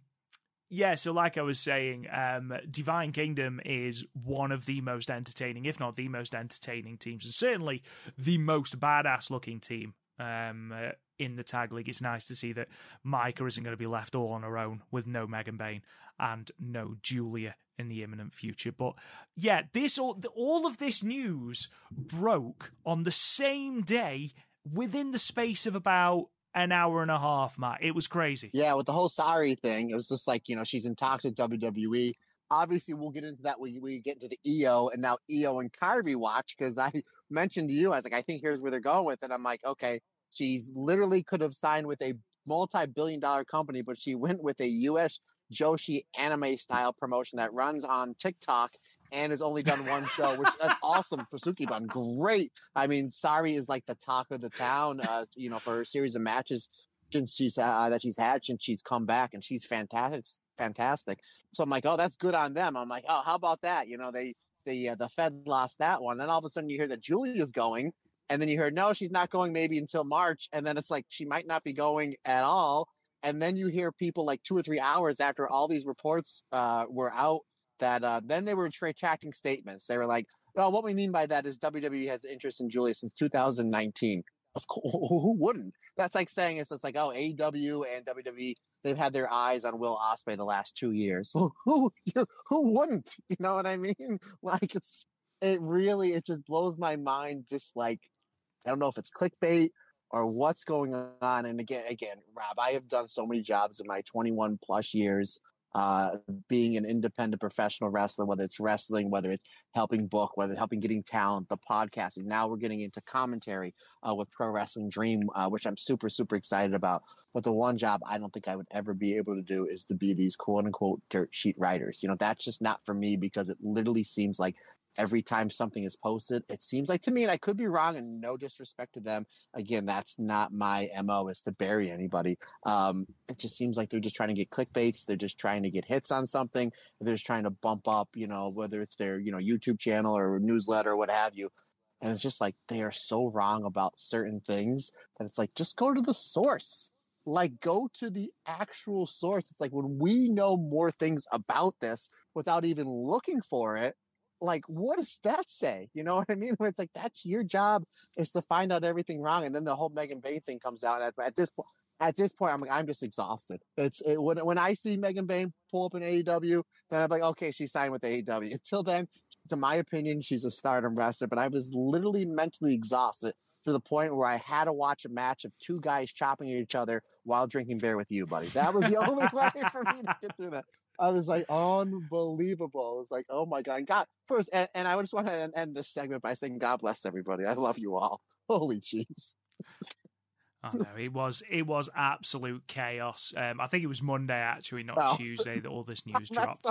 yeah, so like I was saying, um, Divine Kingdom is one of the most entertaining, if not the most entertaining teams, and certainly the most badass looking team um, uh, in the tag league. It's nice to see that Micah isn't going to be left all on her own with no Megan Bayne and no Giulia in the imminent future. But yeah, this all, all of this news broke on the same day within the space of about an hour and a half, Matt. It was crazy. Yeah, with the whole sorry thing, it was just like, you know, she's in talks with WWE. Obviously, we'll get into that when we get into the Io and now Io and Kairi watch because I mentioned to you, I was like, I think here's where they're going with it. I'm like, okay, She's literally could have signed with a multi-billion dollar company, but she went with a US Joshi anime style promotion that runs on TikTok and has only done one show, which that's awesome for Sukeban. Great. I mean, Sarray is like the talk of the town, uh, you know, for her series of matches since she's uh, that she's had since she's come back, and she's fantastic, fantastic. So I'm like, oh, that's good on them. I'm like, oh, how about that? You know, they the uh, the Fed lost that one. Then all of a sudden you hear that Giulia's going, and then you heard, no she's not going maybe until march and then it's like she might not be going at all and then you hear people like two or three hours after all these reports uh, were out that uh, then they were retracting statements. They were like well what we mean by that is wwe has interest in giulia since 2019 of course who wouldn't? That's like saying it's just like oh aw and wwe they've had their eyes on will ospreay the last two years. Who who, who wouldn't? You know what i mean? Like it's it really it just blows my mind just like I don't know if it's clickbait or what's going on. And again, again, Rob, I have done so many jobs in my 21 plus years. uh, being an independent professional wrestler, whether it's wrestling, whether it's helping book, whether it's helping getting talent, the podcasting. Now we're getting into commentary uh, with Pro Wrestling Dream, uh, which I'm super, super excited about. But the one job I don't think I would ever be able to do is to be these quote unquote dirt sheet writers. You know, that's just not for me because it literally seems like every time something is posted. It seems like to me, and I could be wrong, and no disrespect to them. Again, that's not my mo is to bury anybody. Um, it just seems like they're just trying to get clickbaits. They're just trying to get hits on something. They're just trying to bump up, you know, whether it's their you know YouTube channel or newsletter or what have you. And it's just like they are so wrong about certain things that it's like just go to the source like go to the actual source. It's like when we know more things about this without even looking for it, like what does that say? You know what I mean? When it's like that's your job is to find out everything wrong, and then the whole Megan Bayne thing comes out. At, at this point, at this point, I'm like, I'm just exhausted. It's it, when when I see Megan Bayne pull up in AEW, then I'm like, okay, she's signed with AEW. Until then, to my opinion, she's a Stardom wrestler. But I was literally mentally exhausted to the point where I had to watch a match of two guys chopping at each other while drinking beer with you, buddy. That was the only way for me to get through that. I was like, unbelievable. I was like, oh my God. God, first, and, and I just want to end this segment by saying, God bless everybody. I love you all. Holy jeez. Oh no, it was it was absolute chaos. Um, I think it was Monday actually, not oh. Tuesday, that all this news dropped.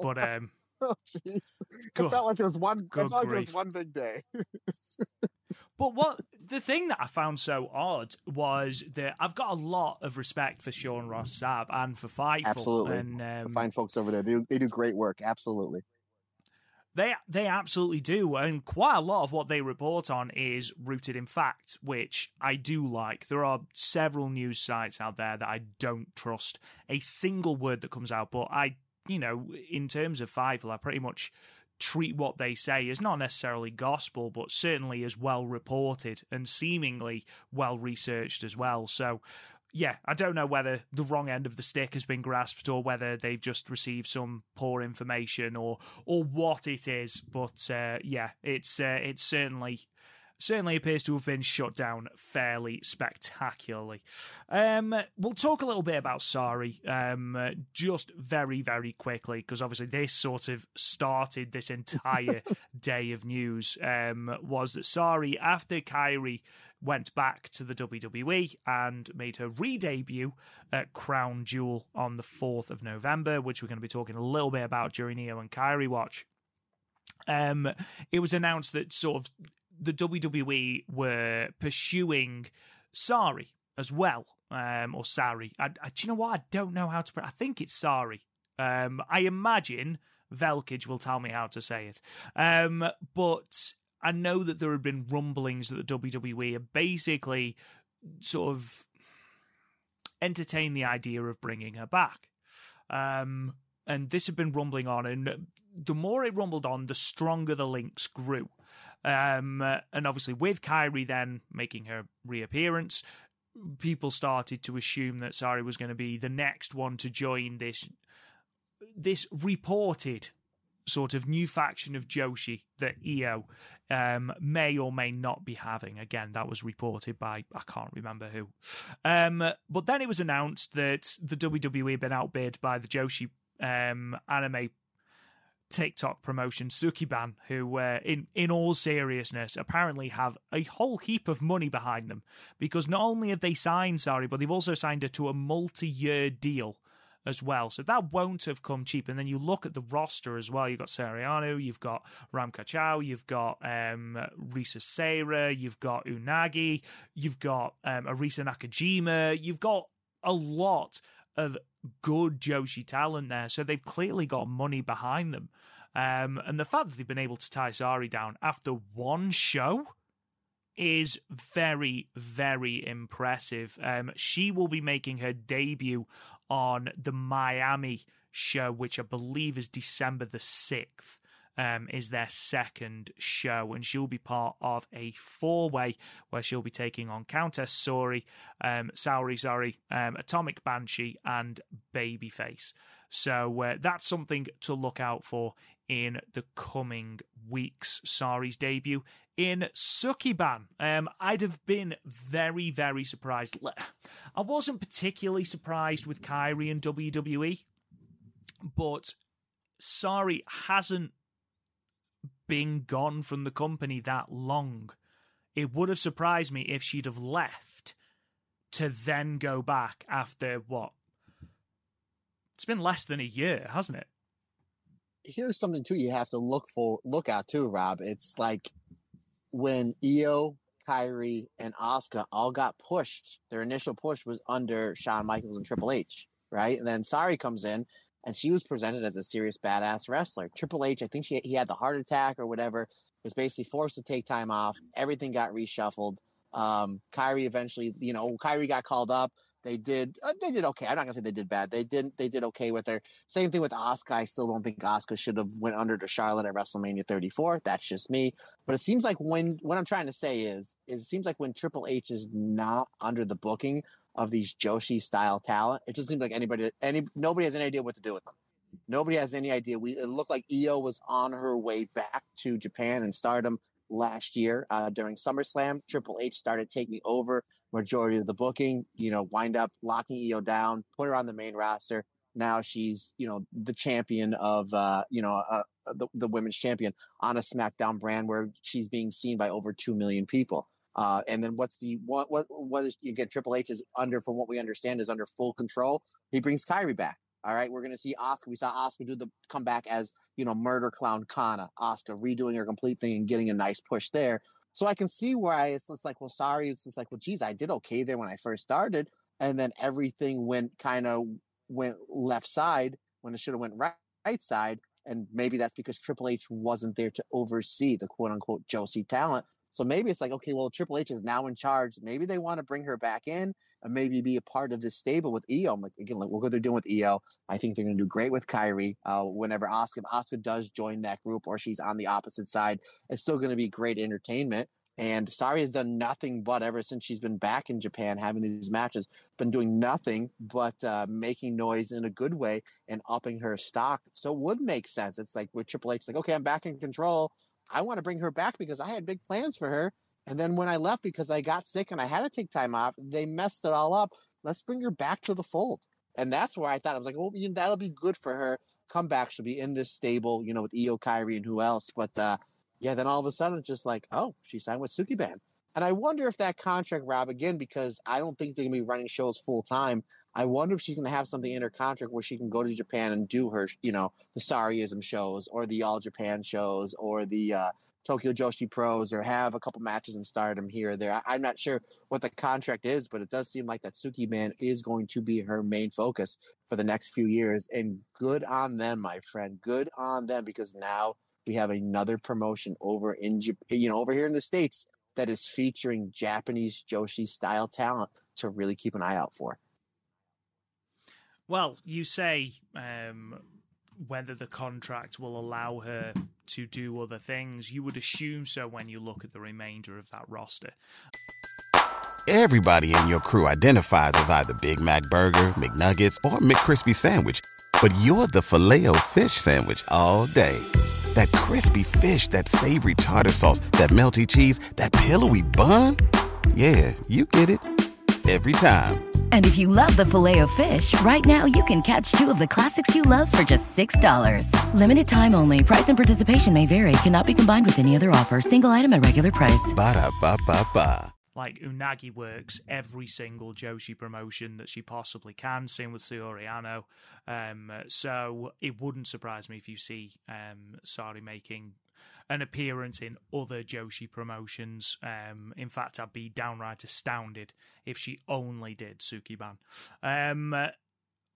But um, oh jeez, it felt like it was one. It felt like it was one big day. but what the thing that I found so odd was that I've got a lot of respect for Sean Ross Sapp and for Fightful. Absolutely, and um, the fine folks over there. They do, they do great work. Absolutely. They they absolutely do, and quite a lot of what they report on is rooted in fact, which I do like. There are several news sites out there that I don't trust a single word that comes out, but I, you know, in terms of Fightful, I pretty much treat what they say as not necessarily gospel, but certainly as well reported and seemingly well researched as well. So, yeah, I don't know whether the wrong end of the stick has been grasped or whether they've just received some poor information or or what it is. But uh, yeah, it's uh, it's certainly certainly appears to have been shut down fairly spectacularly. Um, we'll talk a little bit about Sarray um, just very, very quickly, because obviously this sort of started this entire day of news. Um, was that Sarray, after Kairi went back to the WWE and made her re debut at Crown Jewel on the 4th of November, which we're going to be talking a little bit about during Neo and Kairi Watch. Um, it was announced that sort of the WWE were pursuing Sarray as well, um, or Sari. I, I, do you know what? I don't know how to. I think it's Sari. Um, I imagine Velkage will tell me how to say it. Um, but I know that there have been rumblings that the WWE are basically sort of entertain the idea of bringing her back. Um, and this had been rumbling on, and the more it rumbled on, the stronger the links grew. Um, and obviously, with Kairi then making her reappearance, people started to assume that Sarray was going to be the next one to join this this reported sort of new faction of Joshi that Io um, may or may not be having. Again, that was reported by I can't remember who. Um, but then it was announced that the WWE had been outbid by the Joshi um, anime TikTok promotion, Sukeban, who, uh, in in all seriousness, apparently have a whole heap of money behind them because not only have they signed Sarray, but they've also signed her to a multi-year deal as well. So that won't have come cheap. And then you look at the roster as well. You've got Saori Anou, you've got Ram Kaicho, you've got um, Risa Sera, you've got Unagi, you've got um, Arisa Nakajima, you've got a lot of good Joshi talent there. So they've clearly got money behind them. Um, and the fact that they've been able to tie Sarray down after one show is very, very impressive. Um, she will be making her debut on the Miami show, which I believe is December the 6th um, is their second show, and she'll be part of a four way where she'll be taking on Countess Sori, um, Saori, sorry, um, Atomic Banshee, and Babyface. So uh, that's something to look out for in the coming weeks. Sarray's debut in Sukeban. Um, I'd have been very, very surprised. I wasn't particularly surprised with Kairi and WWE. but Sarray hasn't been gone from the company that long. It would have surprised me if she'd have left to then go back after what? It's been less than a year, hasn't it? Here's something too you have to look for look at too, Rob. It's like when Io, Kairi, and Asuka all got pushed, their initial push was under Shawn Michaels and Triple H, right? And then Sarray comes in and she was presented as a serious badass wrestler. Triple H, I think she he had the heart attack or whatever, was basically forced to take time off. Everything got reshuffled. Um, Kairi eventually, you know, Kairi got called up. They did, uh, they did okay. I'm not gonna say they did bad. They didn't, they did okay with her. Same thing with Asuka. I still don't think Asuka should have went under to Charlotte at WrestleMania 34. That's just me. But it seems like when what I'm trying to say is, is it seems like when Triple H is not under the booking of these Joshi style talent, it just seems like anybody, any nobody has any idea what to do with them. Nobody has any idea. We it looked like Io was on her way back to Japan and Stardom last year uh, during SummerSlam. Triple H started taking over majority of the booking. You know, wind up locking Io down, put her on the main roster. Now she's you know the champion of uh, you know uh, the the women's champion on a SmackDown brand where she's being seen by over two million people. Uh, and then what's the what what what is you get Triple H is under from what we understand is under full control. He brings Kairi back. All right, we're to see Asuka. We saw Asuka do the comeback as you know murder clown Kana. Asuka redoing her complete thing and getting a nice push there. So I can see why it's just like, well, sorry, it's just like, well, geez, I did okay there when I first started, and then everything went kind of went left side when it should have went right, right side, and maybe that's because Triple H wasn't there to oversee the quote unquote Joshi talent. So maybe it's like, okay, well, Triple H is now in charge. Maybe they want to bring her back in and maybe be a part of this stable with Io. I'm like, again, like, what they're doing with Io. I think they're going to do great with Kairi. Uh, whenever if Asuka does join that group or she's on the opposite side, it's still going to be great entertainment. And Sarray has done nothing but ever since she's been back in Japan having these matches, been doing nothing but uh, making noise in a good way and upping her stock. So it would make sense. It's like with Triple H, like, okay, I'm back in control. I want to bring her back because I had big plans for her. And then when I left because I got sick and I had to take time off, they messed it all up. Let's bring her back to the fold. And that's where I thought I was like, well, you know, that'll be good for her. Come back, she'll be in this stable, you know, with Io, Kairi, and who else. But uh, yeah, then all of a sudden it's just like, oh, she signed with Sukeban. And I wonder if that contract, Rob, again, because I don't think they're gonna be running shows full time. I wonder if she's gonna have something in her contract where she can go to Japan and do her, you know, the Sariism shows or the All Japan shows or the uh, Tokyo Joshi Pros or have a couple matches in Stardom here or there. I, am not sure what the contract is, but it does seem like that Sukeban is going to be her main focus for the next few years. And good on them, my friend. Good on them because now we have another promotion over in Japan, you know over here in the states that is featuring Japanese Joshi style talent to really keep an eye out for. Well, you say um, whether the contract will allow her to do other things. You would assume so when you look at the remainder of that roster. Everybody in your crew identifies as either Big Mac Burger, McNuggets, or McCrispy Sandwich, but you're the filet fish Sandwich all day. That crispy fish, that savory tartar sauce, that melty cheese, that pillowy bun. Yeah, you get it every time. And if you love the filet of fish, right now you can catch two of the classics you love for just $6. Limited time only. Price and participation may vary. Cannot be combined with any other offer. Single item at regular price. Ba da ba ba ba. Like Unagi works every single Joshi promotion that she possibly can. Same with Saori Anou. Um, so it wouldn't surprise me if you see um, Sarray making an appearance in other Joshi promotions. Um, in fact, I'd be downright astounded if she only did Sukeban. Um,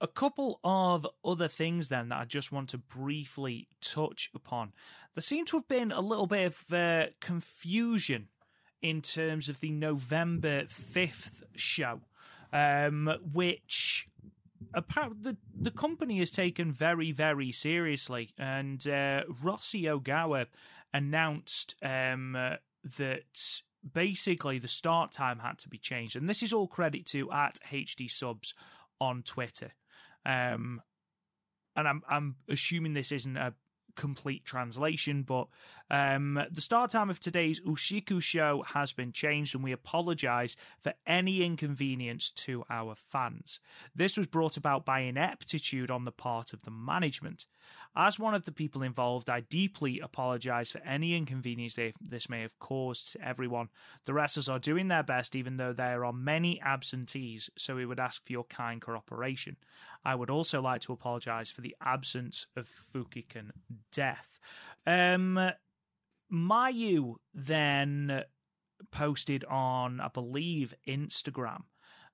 a couple of other things then that I just want to briefly touch upon. There seemed to have been a little bit of uh, confusion in terms of the November 5th show, um, which apparently the, the company is taken very, very seriously. And uh, Rossy Ogawa announced um, uh, that basically the start time had to be changed. And this is all credit to at HD Subs on Twitter. Um, and I'm I'm assuming this isn't a complete translation, but um, the start time of today's Ushiku show has been changed, and we apologise for any inconvenience to our fans. This was brought about by ineptitude on the part of the management. As one of the people involved, I deeply apologise for any inconvenience this may have caused to everyone. The wrestlers are doing their best, even though there are many absentees, so we would ask for your kind cooperation. I would also like to apologise for the absence of Fukigen Death. Um, Mayu then posted on, I believe, Instagram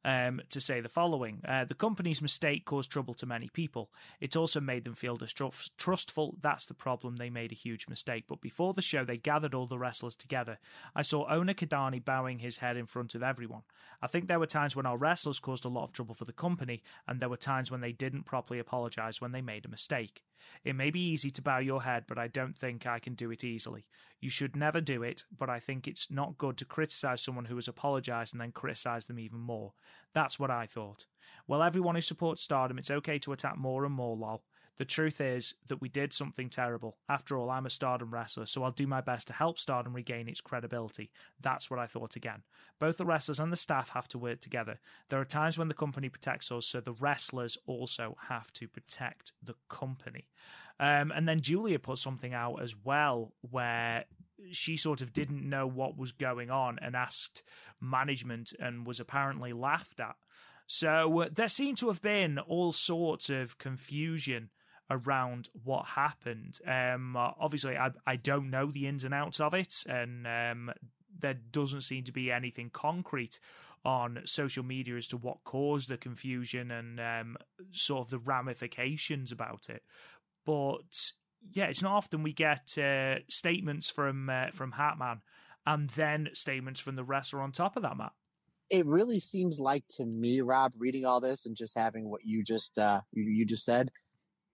um, to say the following uh, The company's mistake caused trouble to many people. It also made them feel distrustful. That's the problem. They made a huge mistake. But before the show, they gathered all the wrestlers together. I saw Owner Kidani bowing his head in front of everyone. I think there were times when our wrestlers caused a lot of trouble for the company, and there were times when they didn't properly apologize when they made a mistake. It may be easy to bow your head, but I don't think I can do it easily. You should never do it, but I think it's not good to criticize someone who has apologized and then criticize them even more. That's what I thought. Well, everyone who supports Stardom, it's okay to attack more and more, lol. The truth is that we did something terrible. After all, I'm a Stardom wrestler, so I'll do my best to help Stardom regain its credibility. That's what I thought again. Both the wrestlers and the staff have to work together. There are times when the company protects us, so the wrestlers also have to protect the company. Um, and then Giulia put something out as well where she sort of didn't know what was going on and asked management and was apparently laughed at. So uh, there seemed to have been all sorts of confusion around what happened. Um, obviously, I, I don't know the ins and outs of it, and um, there doesn't seem to be anything concrete on social media as to what caused the confusion and um, sort of the ramifications about it. But yeah, it's not often we get uh, statements from uh, from Hatman and then statements from the wrestler on top of that, Matt. It really seems like to me, Rob, reading all this and just having what you just uh, you, you just said,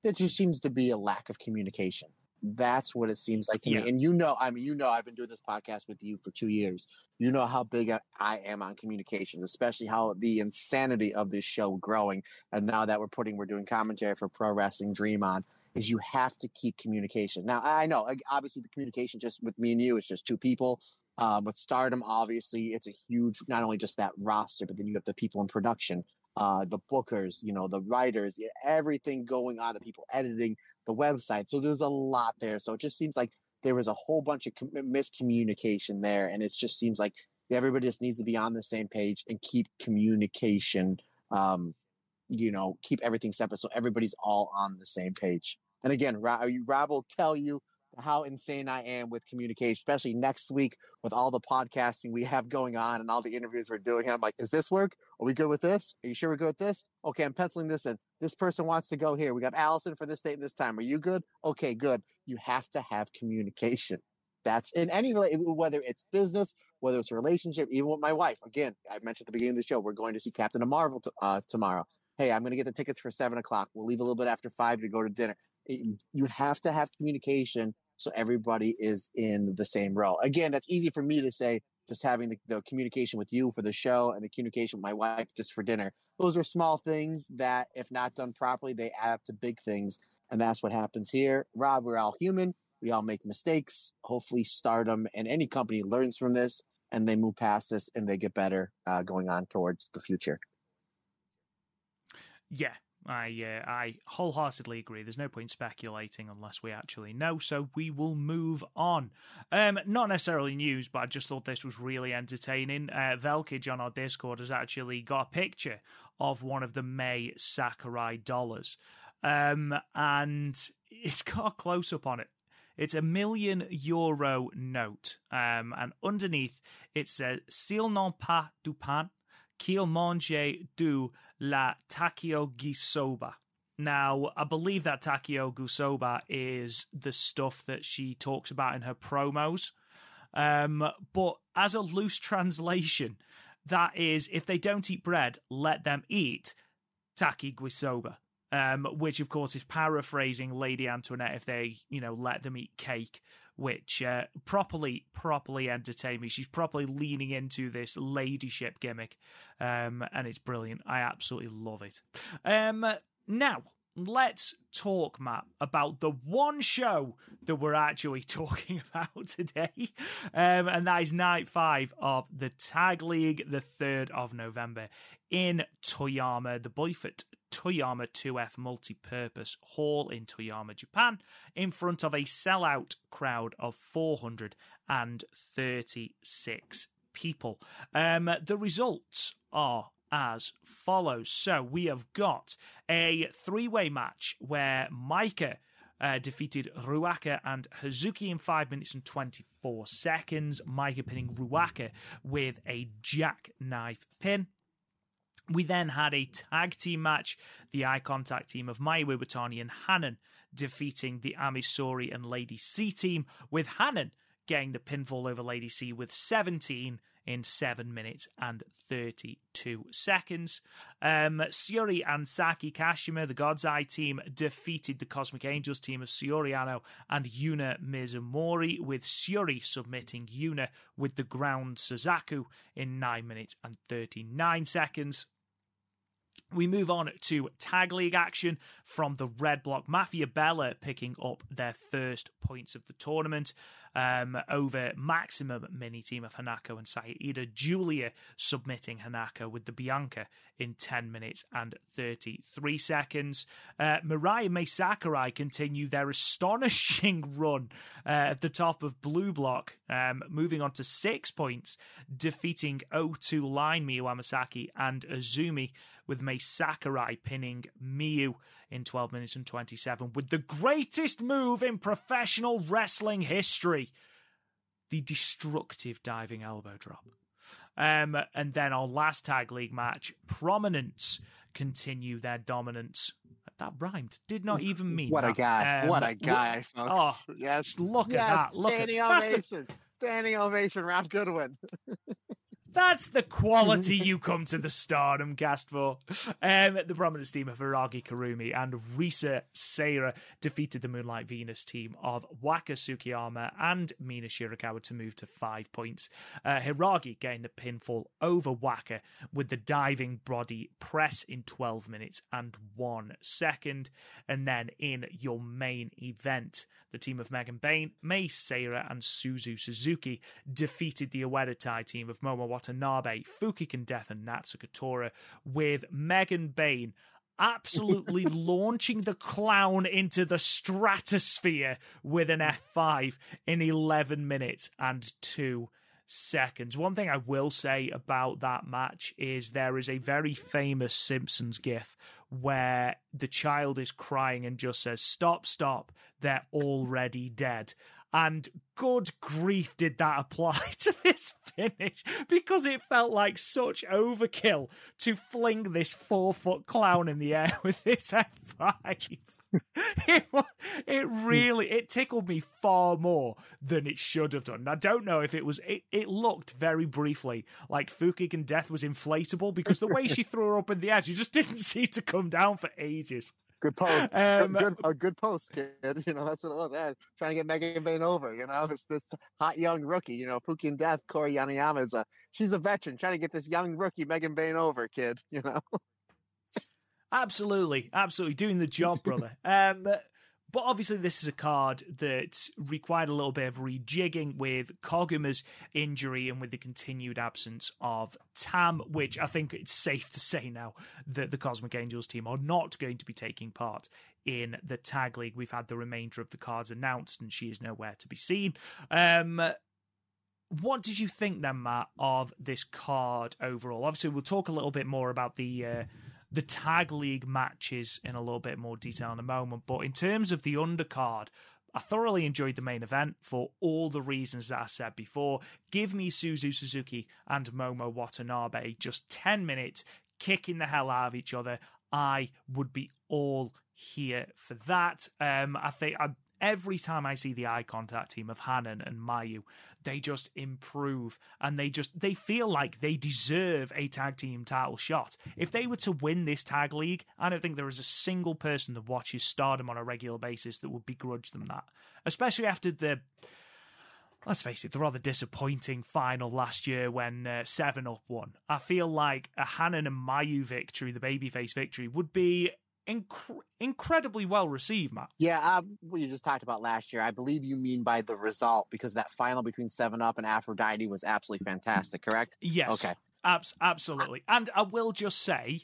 there just seems to be a lack of communication. That's what it seems like to yeah. me. And you know, I mean, you know, I've been doing this podcast with you for two years. You know how big I am on communication, especially how the insanity of this show growing. And now that we're putting, we're doing commentary for Pro Wrestling Dream on, is you have to keep communication. Now, I know, obviously, the communication just with me and you, it's just two people. Um, with Stardom, obviously, it's a huge, not only just that roster, but then you have the people in production uh, the bookers, you know, the writers, everything going on, the people editing the website. So there's a lot there. So it just seems like there was a whole bunch of miscommunication there. And it just seems like everybody just needs to be on the same page and keep communication, um, you know, keep everything separate. So everybody's all on the same page. And again, Rob, Rob will tell you how insane I am with communication, especially next week with all the podcasting we have going on and all the interviews we're doing. I'm like, is this work? Are we good with this? Are you sure we're good with this? Okay, I'm penciling this in. This person wants to go here. We got Allison for this date and this time. Are you good? Okay, good. You have to have communication. That's in any whether it's business, whether it's a relationship, even with my wife. Again, I mentioned at the beginning of the show, we're going to see Captain Marvel t- uh, tomorrow. Hey, I'm going to get the tickets for seven o'clock. We'll leave a little bit after five to go to dinner. It, you have to have communication so everybody is in the same row. Again, that's easy for me to say, just having the, the, communication with you for the show and the communication with my wife just for dinner. Those are small things that, if not done properly, they add up to big things. And that's what happens here. Rob, we're all human. We all make mistakes. Hopefully, stardom and any company learns from this and they move past this and they get better uh, going on towards the future. Yeah, I uh, I wholeheartedly agree. There's no point speculating unless we actually know. So we will move on. Um, not necessarily news, but I just thought this was really entertaining. Uh, Velkage on our Discord has actually got a picture of one of the Mai Sakurai dollars, um, and it's got a close up on it. It's a million euro note, um, and underneath it says "S'il non pas du pain." Qu'il mange du la takio gisoba. Now, I believe that takio gusoba is the stuff that she talks about in her promos. Um, but as a loose translation, that is if they don't eat bread, let them eat taki guisoba. Um, which of course is paraphrasing Lady Antoinette if they, you know, let them eat cake which uh, properly properly entertained me. She's properly leaning into this ladyship gimmick, um, and it's brilliant. I absolutely love it. Um, now let's talk, Matt, about the one show that we're actually talking about today. Um, and that is night five of the Tag League, the 3rd of November in Toyama, the Boyfort Toyama 2F multi-purpose hall in Toyama, Japan, in front of a sellout crowd of 436 people. Um, the results are as follows. So we have got a three-way match where Maika uh, defeated Ruaka and Hazuki in 5 minutes and 24 seconds. Maika pinning Ruaka with a jackknife pin. We then had a tag team match, the eye contact team of Mayu Iwatani and Hanan defeating the Ami Sohrei and Lady C team, with Hanan getting the pinfall over Lady C with 17 in 7 minutes and 32 seconds. Um, Syuri and Saki Kashima, the God's Eye team, defeated the Cosmic Angels team of Saori and Yuna Mizumori, with Syuri submitting Yuna with the ground Suzaku in 9 minutes and 39 seconds. We move on to Tag League action from the Red Block. Mafia Bella picking up their first points of the tournament um, over Maximum Mini Team of Hanako and Saida. Giulia submitting Hanako with the Bianca in 10 minutes and 33 seconds. Uh, Mirai Mai Sakurai continue their astonishing run uh, at the top of Blue Block, um, moving on to six points, defeating O2 Line Miyu Amasaki and Azumi with Mai Sakurai pinning Miyu in 12 minutes and 27 with the greatest move in professional wrestling history the destructive diving elbow drop. Um, and then our last tag league match, Prominence continue their dominance. That rhymed. Did not even mean what that. a guy! Um, what a guy, folks! Oh, yes, look yes, at that! Look standing at that's the, ovation! Standing ovation, Ralph Goodwin. That's the quality you come to the Stardom cast for. Um, the prominence team of Hiragi Kurumi and Risa Sera defeated the Moonlight Venus team of Waka Tsukiyama and Mina Shirakawa to move to five points. Uh, Hiragi gained the pinfall over Waka with the diving body press in 12 minutes and one second. And then in your main event, the team of Megan Bayne, Mei Seira, and Suzu Suzuki defeated the Oedo Tai team of Momo Watanabe, Fukigen Death, and Natsuko Tora, with Megan Bayne absolutely launching the clown into the stratosphere with an F5 in 11 minutes and 2 seconds. One thing I will say about that match is there is a very famous Simpsons gif where the child is crying and just says, Stop, stop, they're already dead. And good grief, did that apply to this finish because it felt like such overkill to fling this four foot clown in the air with this F5. it, it really it tickled me far more than it should have done. I don't know if it was it, it looked very briefly like Fukigen Death was inflatable because the way she threw her up in the air, she just didn't seem to come down for ages. Good post. Um, good, a good post, kid. You know, that's what it was. Trying to get Megan Bayne over. You know, it's this hot young rookie. You know, Fukigen Death, Kaori Yoneyama is a she's a veteran trying to get this young rookie Megan Bayne over, kid. You know. Absolutely, absolutely doing the job, brother. um, but obviously, this is a card that required a little bit of rejigging with Koguma's injury and with the continued absence of Tam, which I think it's safe to say now that the Cosmic Angels team are not going to be taking part in the Tag League. We've had the remainder of the cards announced, and she is nowhere to be seen. Um, what did you think then, Matt, of this card overall? Obviously, we'll talk a little bit more about the. Uh, the tag league matches in a little bit more detail in a moment. But in terms of the undercard, I thoroughly enjoyed the main event for all the reasons that I said before. Give me Suzu Suzuki and Momo Watanabe just 10 minutes kicking the hell out of each other. I would be all here for that. Um, I think I, every time I see the eye contact team of Hanan and Mayu, they just improve and they just they feel like they deserve a tag team title shot. If they were to win this tag league, I don't think there is a single person that watches Stardom on a regular basis that would begrudge them that. Especially after the let's face it, the rather disappointing final last year when uh, Seven Up won. I feel like a Hanan and Mayu victory, the babyface victory, would be inc- incredibly well received, Matt. Yeah, uh, what you just talked about last year, I believe you mean by the result because that final between Seven Up and Aphrodite was absolutely fantastic. Correct? Yes. Okay. Abs- absolutely. And I will just say,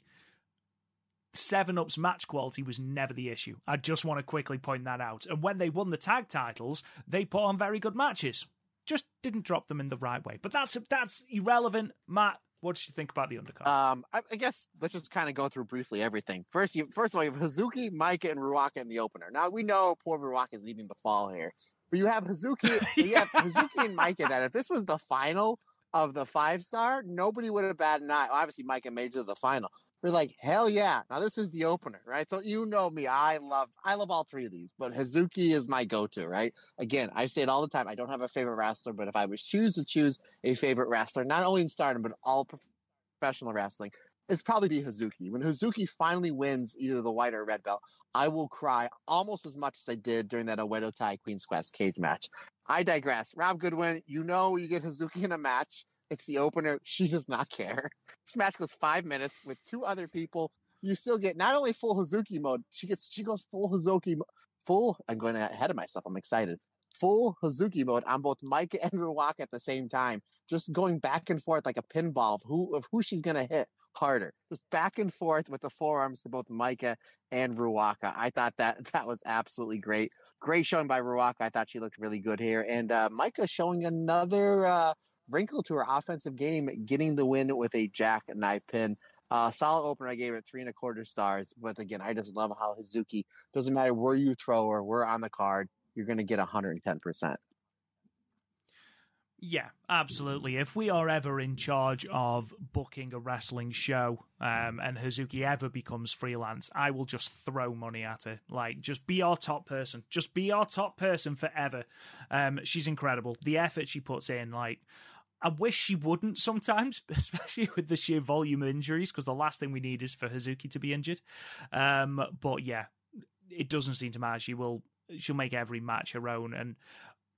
Seven Up's match quality was never the issue. I just want to quickly point that out. And when they won the tag titles, they put on very good matches. Just didn't drop them in the right way. But that's that's irrelevant. Matt, what did you think about the undercard? Um, I, I guess let's just kind of go through briefly everything. First, you first of all, you have Hazuki, Maika, and Ruaka in the opener. Now we know poor Ruaka is leaving the fall here, but you have Hazuki, you have Hazuki and Maika. That if this was the final of the five star, nobody would have batted an eye. Obviously, Maika made it to the final. We're like, hell yeah! Now this is the opener, right? So you know me, I love, I love all three of these, but Hazuki is my go-to, right? Again, I say it all the time. I don't have a favorite wrestler, but if I was choose to choose a favorite wrestler, not only in Stardom but all professional wrestling, it's probably be Hazuki. When Hazuki finally wins either the white or red belt, I will cry almost as much as I did during that Oedo Tai Queen's Quest cage match. I digress. Rob Goodwin, you know you get Hazuki in a match. It's the opener. She does not care. This match goes five minutes with two other people. You still get not only full Hazuki mode, she gets she goes full Hazuki full. I'm going ahead of myself. I'm excited. Full Hazuki mode on both Maika and Ruaka at the same time, just going back and forth like a pinball of who of who she's gonna hit harder. Just back and forth with the forearms to both Maika and Ruaka. I thought that that was absolutely great. Great showing by Ruaka. I thought she looked really good here. And uh, Maika showing another uh, wrinkle to her offensive game, getting the win with a jackknife pin. Uh, solid opener. I gave it three and a quarter stars. But again, I just love how Hazuki doesn't matter where you throw her, we're on the card. You're going to get 110%. Yeah, absolutely. If we are ever in charge of booking a wrestling show um, and Hazuki ever becomes freelance, I will just throw money at her. Like, just be our top person. Just be our top person forever. Um, she's incredible. The effort she puts in, like, I wish she wouldn't sometimes, especially with the sheer volume of injuries, because the last thing we need is for Hazuki to be injured. Um, but yeah, it doesn't seem to matter. She will. She'll make every match her own, and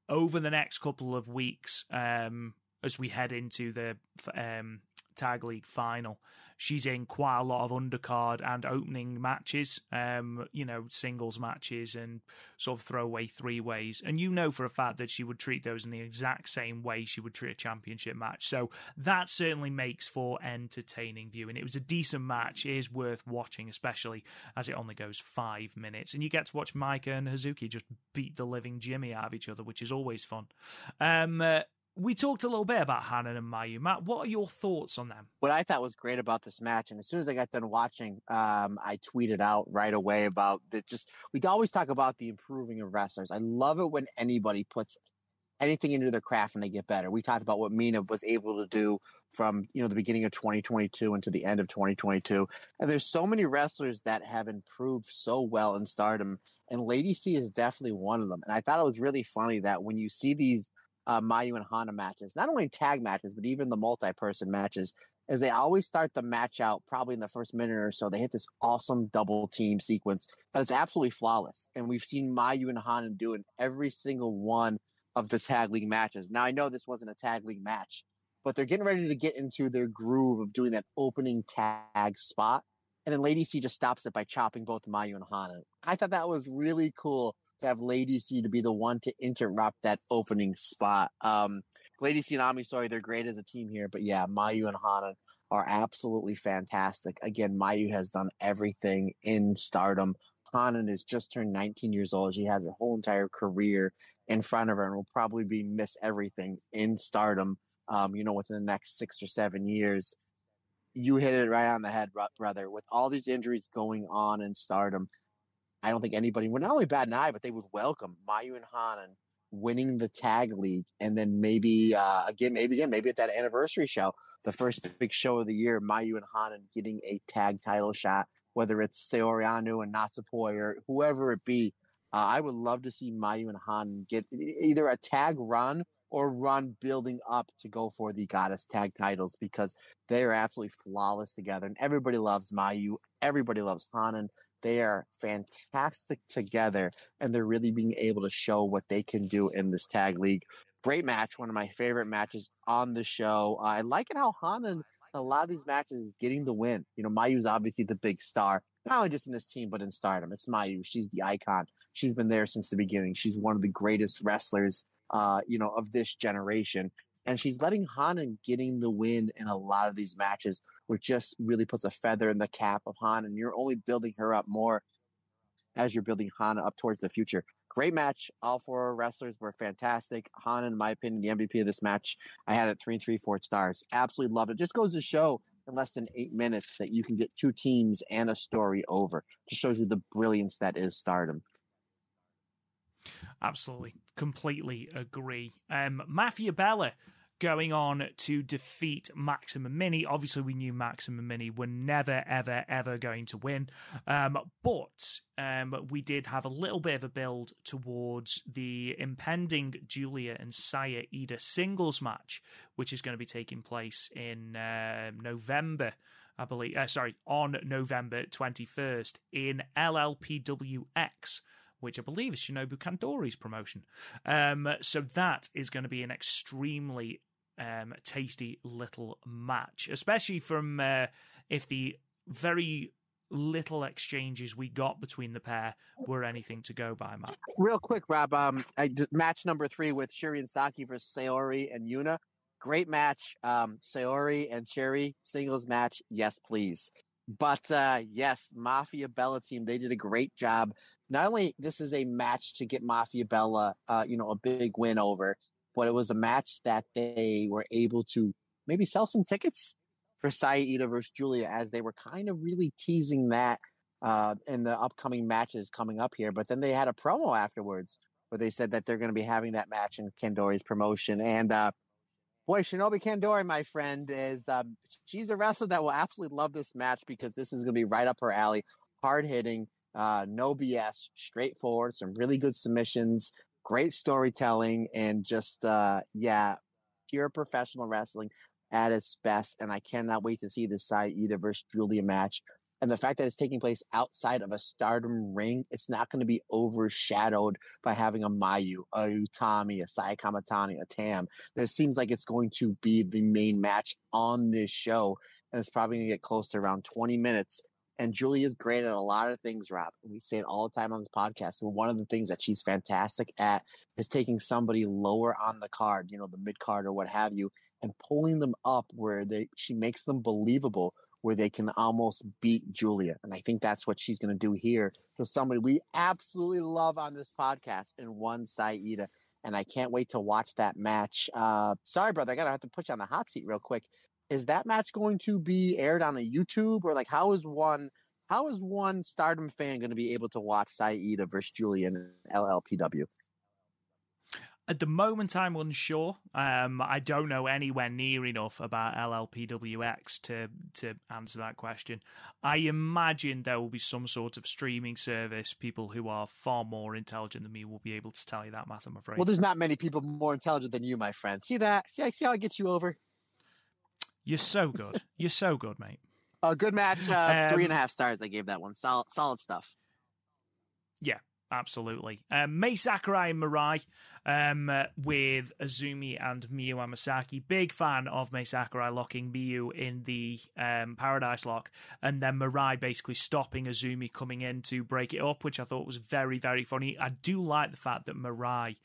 over the next couple of weeks, um, as we head into the um, tag league final, she's in quite a lot of undercard and opening matches, um, you know, singles matches and sort of throwaway three ways. And you know for a fact that she would treat those in the exact same way she would treat a championship match. So that certainly makes for entertaining viewing. It was a decent match. It is worth watching, especially as it only goes five minutes. And you get to watch Maika and Hazuki just beat the living Jimmy out of each other, which is always fun. Um, uh, we talked a little bit about Hanan and Mayu. Matt, what are your thoughts on them? What I thought was great about this match, and as soon as I got done watching, um, I tweeted out right away about that. Just we always talk about the improving of wrestlers. I love it when anybody puts anything into their craft and they get better. We talked about what Mina was able to do from you know the beginning of 2022 into the end of 2022, and there's so many wrestlers that have improved so well in Stardom, and Lady C is definitely one of them. And I thought it was really funny that when you see these uh, Mayu and Hana matches, not only tag matches, but even the multi person matches, is they always start the match out probably in the first minute or so. They hit this awesome double team sequence that is absolutely flawless. And we've seen Mayu and Hana do in every single one of the tag league matches. Now, I know this wasn't a tag league match, but they're getting ready to get into their groove of doing that opening tag spot. And then Lady C just stops it by chopping both Mayu and Hana. I thought that was really cool to have Lady C to be the one to interrupt that opening spot. Um, Lady C and Ami Sohrei, they're great as a team here, but yeah, Mayu and Hana are absolutely fantastic. Again, Mayu has done everything in stardom. Hanan is just turned 19 years old. She has her whole entire career in front of her and will probably be miss everything in stardom, um, you know, within the next six or seven years. You hit it right on the head, brother. With all these injuries going on in stardom, I don't think anybody would not only bat an eye, but they would welcome Mayu and Hanan winning the tag league, and then maybe uh, again, maybe again, maybe at that anniversary show, the first big show of the year, Mayu and Hanan getting a tag title shot, whether it's Saori Anou and Natsupoi or whoever it be. Uh, I would love to see Mayu and Hanan get either a tag run or run building up to go for the goddess tag titles because they are absolutely flawless together, and everybody loves Mayu, everybody loves Hanan. They are fantastic together, and they're really being able to show what they can do in this tag league. Great match, one of my favorite matches on the show. I like it how Hanan a lot of these matches is getting the win. You know, Mayu's obviously the big star, not only just in this team, but in stardom. It's Mayu. She's the icon. She's been there since the beginning. She's one of the greatest wrestlers, uh, you know, of this generation. And she's letting Hanan getting the win in a lot of these matches, which just really puts a feather in the cap of Hanan. You're only building her up more as you're building Hana up towards the future. Great match. All four wrestlers were fantastic. Hana, in my opinion, the MVP of this match. I had it three and three four stars. Absolutely loved it. Just goes to show in less than eight minutes that you can get two teams and a story over. Just shows you the brilliance that is stardom. Absolutely. Completely agree. Um, Mafia Bella going on to defeat Maximum Mini. Obviously, we knew Maximum Mini were never, ever, ever going to win. Um, but um, we did have a little bit of a build towards the impending Giulia and Saya Iida singles match, which is going to be taking place in uh, November. I believe, uh, sorry, on November 21st in LLPWX which I believe is Shinobu Kandori's promotion. Um, so that is going to be an extremely um, tasty little match, especially from uh, if the very little exchanges we got between the pair were anything to go by, Matt. Real quick, Rob. Um, I, match number three with Syuri and Saki versus Saori and Yuna. Great match. Um, Saori and Syuri singles match. Yes, please. But uh, yes, Mafia Bella team, they did a great job. Not only this is a match to get Mafia Bella, uh, you know, a big win over, but it was a match that they were able to maybe sell some tickets for Saya Iida versus Giulia as they were kind of really teasing that uh, in the upcoming matches coming up here. But then they had a promo afterwards where they said that they're going to be having that match in Kandori's promotion. And uh, boy, Shinobu Kandori, my friend, is um, she's a wrestler that will absolutely love this match because this is going to be right up her alley, hard hitting, uh, no BS, straightforward, some really good submissions, great storytelling, and just uh, yeah, pure professional wrestling at its best. And I cannot wait to see this Saya Iida versus Giulia match. And the fact that it's taking place outside of a stardom ring, it's not going to be overshadowed by having a Mayu, a Utami, a Saya Kamitani, a Tam. It seems like it's going to be the main match on this show. And it's probably going to get close to around 20 minutes. And Giulia's great at a lot of things, Rob. We say it all the time on this podcast. One of the things that she's fantastic at is taking somebody lower on the card, you know, the mid card or what have you, and pulling them up where they she makes them believable where they can almost beat Giulia. And I think that's what she's going to do here. So somebody we absolutely love on this podcast in one Saya Iida. And I can't wait to watch that match. Uh, sorry, brother. I got to have to put you on the hot seat real quick. Is that match going to be aired on a YouTube or like how is one, how is one stardom fan going to be able to watch Saya Iida versus Julian in LLPW? At the moment, I'm unsure. Um, I don't know anywhere near enough about LLPWX to to answer that question. I imagine there will be some sort of streaming service. People who are far more intelligent than me will be able to tell you that, Matt. I'm afraid. Well, there's not many people more intelligent than you, my friend. See that? See, see how I get you over? You're so good. You're so good, mate. A good match. Uh, um, three and a half stars. I gave that one. Solid, solid stuff. Yeah, absolutely. Um, Mai Sakurai and Mirai um, uh, with Azumi and Miyu Amasaki. Big fan of Mai Sakurai locking Miyu in the um, Paradise Lock, and then Mirai basically stopping Azumi coming in to break it up, which I thought was very, very funny. I do like the fact that Mirai,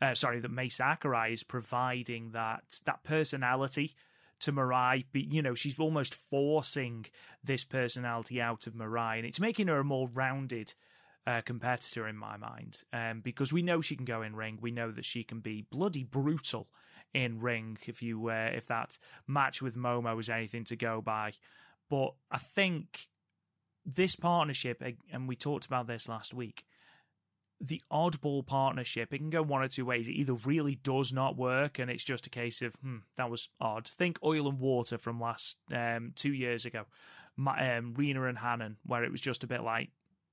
uh, sorry, that Mai Sakurai is providing that that personality to Mirai. But, you know, she's almost forcing this personality out of Mirai, and it's making her a more rounded uh, competitor in my mind um, because we know she can go in ring. We know that she can be bloody brutal in ring if you uh, if that match with Momo is anything to go by. But I think this partnership, and we talked about this last week, the oddball partnership, it can go one or two ways. It either really does not work and it's just a case of, hmm, that was odd. Think oil and water from last um, two years ago, My, um, Rena and Hanan, where it was just a bit like,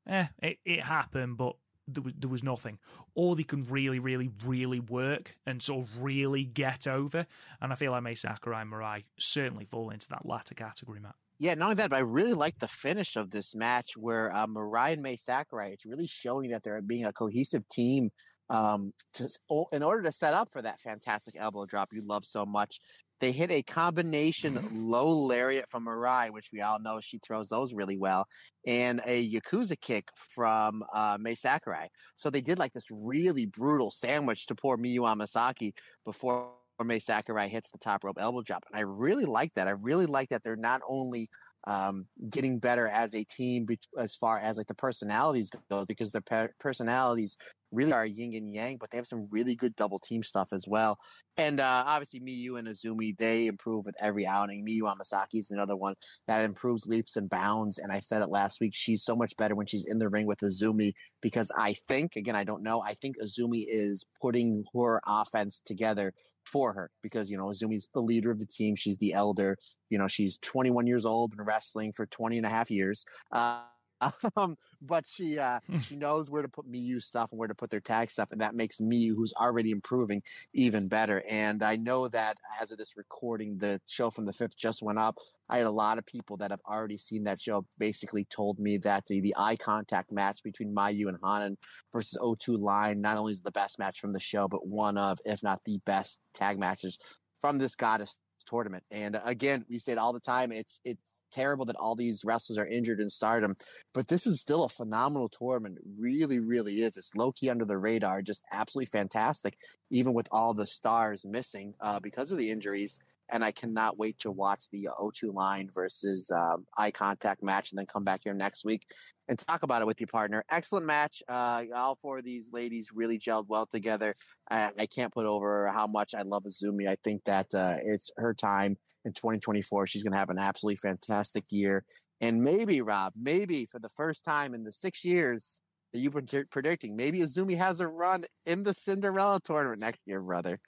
eh, it, it happened, but there was, there was nothing. Or they can really, really, really work and sort of really get over. And I feel like Mai Sakurai and Mirai certainly fall into that latter category, Matt. Yeah, not only that, but I really like the finish of this match where uh, Mirai and Mai Sakurai, it's really showing that they're being a cohesive team um, to, in order to set up for that fantastic elbow drop you love so much. They hit a combination low lariat from Mirai, which we all know she throws those really well, and a Yakuza kick from uh, Mai Sakurai. So they did like this really brutal sandwich to poor Miyu Amasaki before Mai Sakurai hits the top rope elbow drop. And I really like that. I really like that they're not only um, getting better as a team be- as far as like the personalities go, because their pe- personalities really are yin and yang, but they have some really good double team stuff as well. And uh, obviously, Miyu and Azumi, they improve with every outing. Miyu Amasaki is another one that improves leaps and bounds. And I said it last week, she's so much better when she's in the ring with Azumi because I think, again, I don't know, I think Azumi is putting her offense together for her because you know Azumi's the leader of the team. She's the elder. You know, she's 21 years old, been wrestling for 20 and a half years. Uh, um, but she uh, Hmm. she knows where to put Miyu stuff and where to put their tag stuff, and that makes Miyu, who's already improving, even better. And I know that as of this recording, the show from the fifth just went up. I had a lot of people that have already seen that show basically told me that the, the eye contact match between Mayu and Hanan versus O2 Line not only is the best match from the show, but one of, if not the best tag matches from this goddess tournament. And uh, again, we say it all the time. It's it's terrible that all these wrestlers are injured in stardom, but this is still a phenomenal tournament. Really, really is. It's low key under the radar, just absolutely fantastic, even with all the stars missing uh, because of the injuries. And I cannot wait to watch the O2 line versus um, eye contact match and then come back here next week and talk about it with your partner. Excellent match. Uh, all four of these ladies really gelled well together. I, I can't put over how much I love Azumi. I think that uh, it's her time in 2024. She's going to have an absolutely fantastic year. And maybe, Rob, maybe for the first time in the six years that you've been t- predicting, maybe Azumi has a run in the Cinderella tournament next year, brother.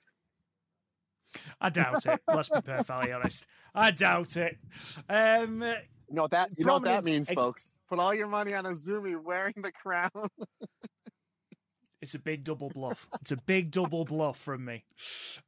I doubt it. Let's be perfectly honest. I doubt it. Um, You know what that you know what that means, ex- folks. Put all your money on Azumi wearing the crown. It's a big double bluff. It's a big double bluff from me.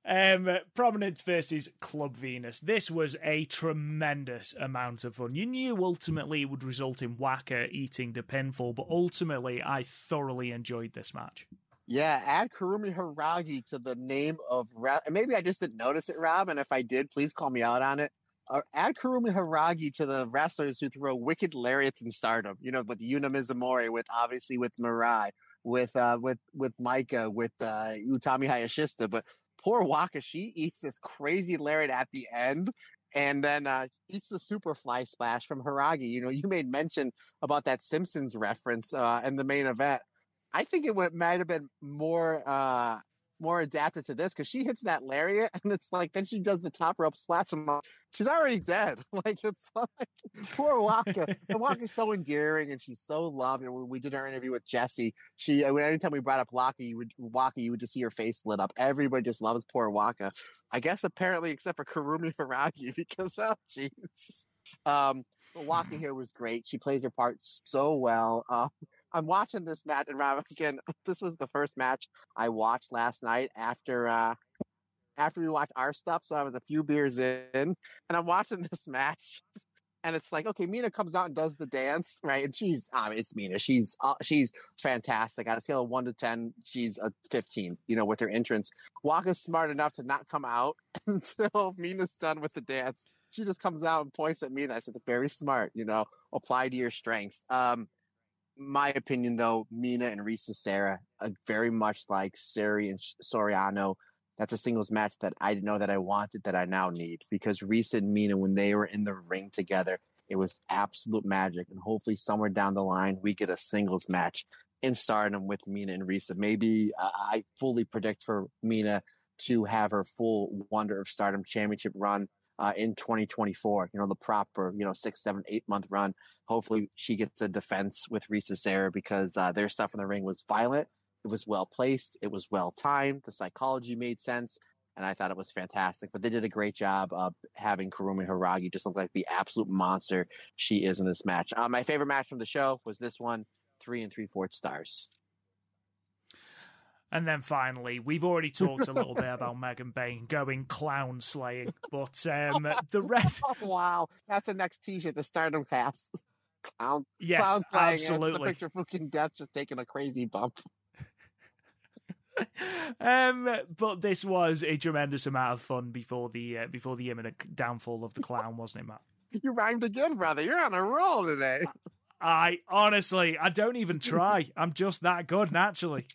Um, Prominence versus Club Venus. This was a tremendous amount of fun. You knew ultimately it would result in Waka eating the pinfall, but ultimately I thoroughly enjoyed this match. Yeah, add Kurumi Hiragi to the name of re- maybe I just didn't notice it, Rob. And if I did, please call me out on it. Uh, add Kurumi Hiragi to the wrestlers who throw wicked lariats in stardom. You know, with Yuna Mizumori, with obviously with Mirai, with uh, with with Maika, with uh, Utami Hayashishita. But poor Waka, she eats this crazy lariat at the end. And then uh, eats the superfly splash from Hiragi. You know, you made mention about that Simpsons reference uh, in the main event. I think it might have been more uh more adapted to this because she hits that lariat and it's like then she does the top rope splash and like, she's already dead. Like it's like poor Waka. and Waka's so endearing and she's so loved. And when we did our interview with Jesse, she uh, anytime we brought up Waka, you would Waka, you would just see her face lit up. Everybody just loves poor Waka. I guess apparently except for Kurumi Hiragi because oh jeez. Um Waka here was great. She plays her part so well. Um, I'm watching this match, and Rob, again, this was the first match I watched last night after uh after we watched our stuff. So I was a few beers in, and I'm watching this match, and it's like, okay, Mina comes out and does the dance, right? And she's, it's Mina. She's uh, she's fantastic. On a scale of one to ten, she's a 15. You know, with her entrance, Waka's smart enough to not come out until Mina's done with the dance. She just comes out and points at Mina. I said, very smart. You know, apply to your strengths. Um, my opinion, though, Mina and Risa Sera, are very much like Syuri and Saori Anou. That's a singles match that I didn't know that I wanted that I now need because Risa and Mina, when they were in the ring together, it was absolute magic. And hopefully, somewhere down the line, we get a singles match in Stardom with Mina and Risa. Maybe uh, I fully predict for Mina to have her full Wonder of Stardom championship run uh, in 2024. You know, the proper, you know, six, seven, eight month run. Hopefully, she gets a defense with Risa Sera because uh, their stuff in the ring was violent. It was well placed. It was well timed. The psychology made sense. And I thought it was fantastic. But they did a great job of having Kurumi Hiragi just look like the absolute monster she is in this match. Uh, my favorite match from the show was this one, three and three fourths stars. And then finally, we've already talked a little bit about Megan Bayne going clown slaying, but um, the rest. Wow. That's the next t shirt, the Stardom cast. Clown. Yes, clown slaying, and it's. The picture of Fukigen Death just taking a crazy bump. um, but this was a tremendous amount of fun before the uh, before the imminent downfall of the clown, wasn't it, Matt? You rhymed again, brother. You're on a roll today. I honestly, I don't even try. I'm just that good naturally.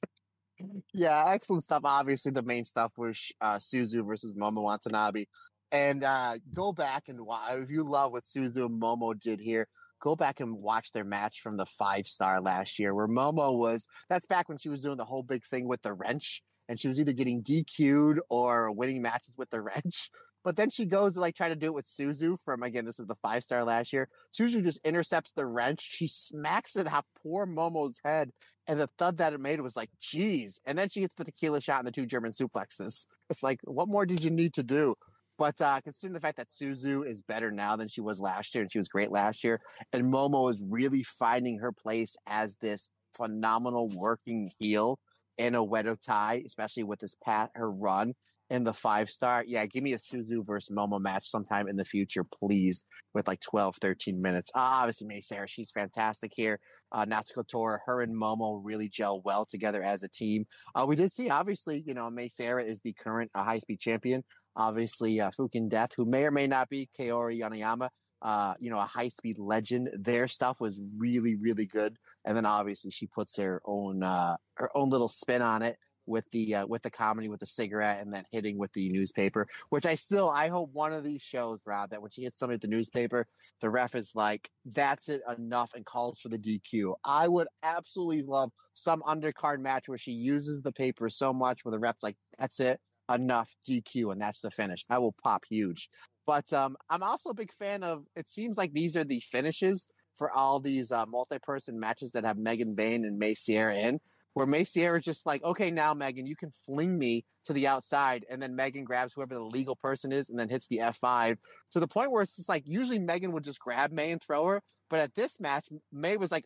Yeah, excellent stuff. Obviously, the main stuff was uh, Suzu versus Momo Watanabe. And uh, go back and watch. If you love what Suzu and Momo did here, go back and watch their match from the five star last year, where Momo was. That's back when she was doing the whole big thing with the wrench, and she was either getting DQ'd or winning matches with the wrench. But then she goes to like try to do it with Suzu from again, this is the five star last year. Suzu just intercepts the wrench. She smacks it at poor Momo's head. And the thud that it made was like, geez. And then she hits the tequila shot and the two German suplexes. It's like, what more did you need to do? But uh, considering the fact that Suzu is better now than she was last year, and she was great last year, and Momo is really finding her place as this phenomenal working heel in a Oedo Tai, especially with this pat her run in the five star. Yeah, give me a Suzu versus Momo match sometime in the future, please, with like 12, 13 minutes. Uh, obviously, Mei Seira, she's fantastic here. Uh, Natsuko Tora, her and Momo really gel well together as a team. Uh, we did see, obviously, you know, Mei Seira is the current uh, high speed champion. Obviously, uh, Fukigen Death, who may or may not be Kaori Yoneyama, uh, you know, a high speed legend. Their stuff was really, really good. And then obviously she puts her own, uh, her own little spin on it with the uh, with the comedy with the cigarette and then hitting with the newspaper which i still i hope one of these shows rob that when she hits somebody with the newspaper the ref is like that's it enough and calls for the dq i would absolutely love some undercard match where she uses the paper so much where the ref's like that's it enough dq and that's the finish. I will pop huge. But um, i'm also a big fan of it seems like these are the finishes for all these uh, multi-person matches that have megan bayne and mei seira in where Mei Seira just like, okay, now Megan, you can fling me to the outside, and then Megan grabs whoever the legal person is and then hits the F5 to the point where it's just like usually Megan would just grab May and throw her, but at this match, May was like,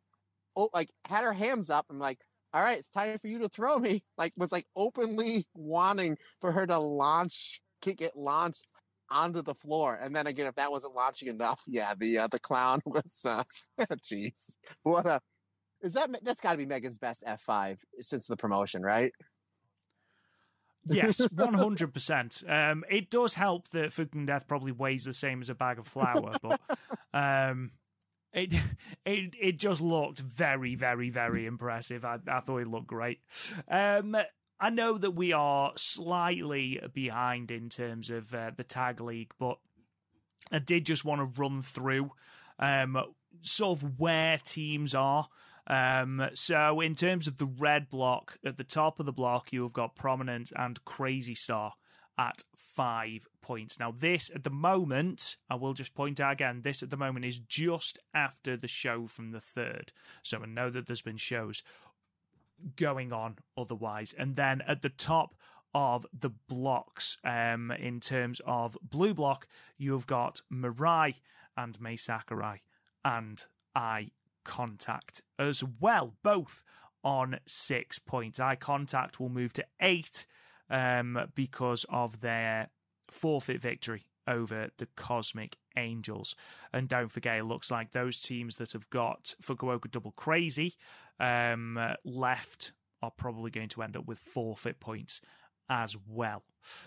oh, like had her hands up. I'm like, all right, it's time for you to throw me. Like was like openly wanting for her to launch, kick it launched onto the floor. And then again, if that wasn't launching enough, yeah, the uh, the clown was, uh, jeez, what a is that that's got to be Megan's best F five since the promotion, right? yes, one hundred percent. Um, it does help that Fukigen Death probably weighs the same as a bag of flour, but um, it it it just looked very, very, very impressive. I, I thought it looked great. Um, I know that we are slightly behind in terms of uh, the tag league, but I did just want to run through um, sort of where teams are. Um, so, in terms of the red block, at the top of the block, you have got Prominent and Crazy Star at five points. Now, this at the moment, I will just point out again, this at the moment is just after the show from the third. So, I know that there's been shows going on otherwise. And then at the top of the blocks, um, in terms of blue block, you've got Mirai and Mai Sakurai and I contact as well, both on six points. Eye contact will move to eight um, because of their forfeit victory over the Cosmic Angels. And don't forget, it looks like those teams that have got Fukuoka Double Crazy um, left are probably going to end up with forfeit points as well.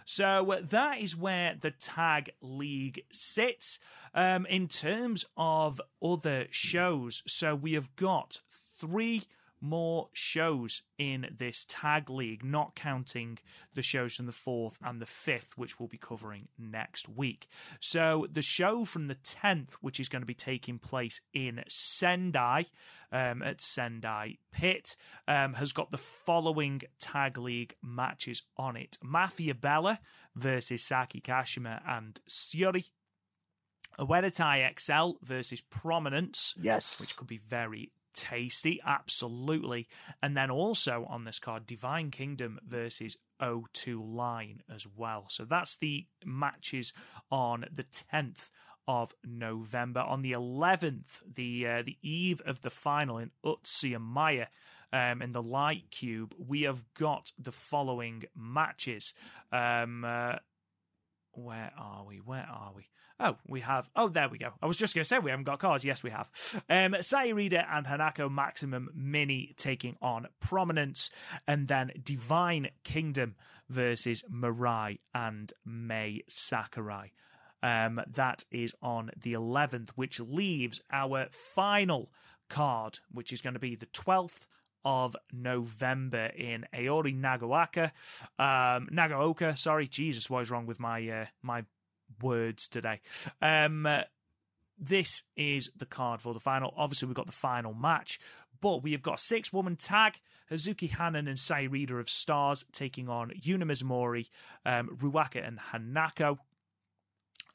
So that is where the tag league sits. Um, in terms of other shows, so we have got three more shows in this tag league, not counting the shows from the fourth and the fifth, which we'll be covering next week. So, the show from the 10th, which is going to be taking place in Sendai um, at Sendai Pit, um, has got the following tag league matches on it Mafia Bella versus Saki Kashima and Syuri. Oedo Tai XL versus Prominence. Yes. Which could be very tasty, absolutely. And then also on this card, Divine Kingdom versus O2 Line as well. So that's the matches on the 10th of November. On the 11th, the uh, the eve of the final in Utsunomiya, um, in the Light Cube, we have got the following matches. Um, uh, where are we? Where are we? Oh, we have. Oh, there we go. I was just going to say we haven't got cards. Yes, we have. Um, Saya Iida and Hanako Maximum Mini taking on Prominence, and then Divine Kingdom versus Mirai and Mai Sakurai. Um, that is on the 11th, which leaves our final card, which is going to be the 12th of November in Aore Nagaoka. Um, Nagaoka, sorry, Jesus, what is wrong with my uh, my words today? Um, this is the card for the final. Obviously, we've got the final match, but we have got a six woman tag. Hazuki Hanan and Saya Iida of Stars taking on Yuna Mizumori, um, Ruaka, and Hanako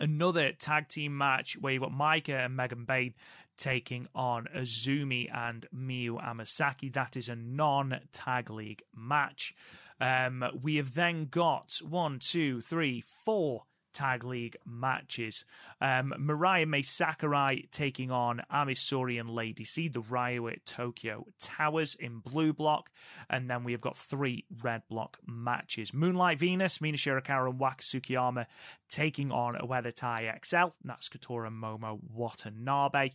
another tag team match where you've got Maika and Megan Bayne taking on Azumi and Miyu Amasaki. That is a non tag league match. Um, we have then got one, two, three, four Tag League matches. Um, Mirai Mai Sakurai taking on Ami Sohrei and Lady C, the Ryo Tokyo Towers in blue block. And then we have got three red block matches. Moonlight Venus, Mina Shirakawa and Waka Tsukiyama taking on Oedo Tai XL, that's Katora Momo Watanabe.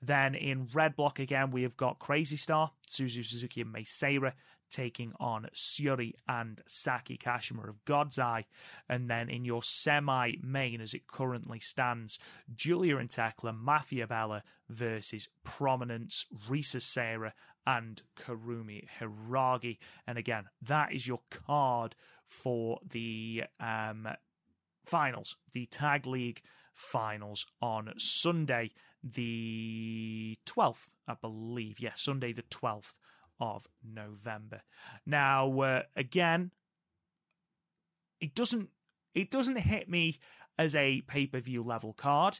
Then in red block again, we have got Crazy Star, Suzu Suzuki and Mei Seira taking on Syuri and Saki Kashima of God's Eye. And then in your semi main, as it currently stands, Giulia and Thekla, Mafia Bella versus Prominence, Risa Sera, and Kurumi Hiragi. And again, that is your card for the um, finals, the Tag League finals on Sunday, the 12th, I believe. Yeah, Sunday the 12th of November. Now, uh, again, it doesn't it doesn't hit me as a pay per view level card,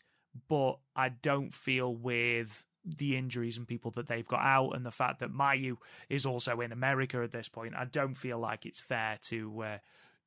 but I don't feel with the injuries and people that they've got out and the fact that Mayu is also in America at this point, I don't feel like it's fair to uh,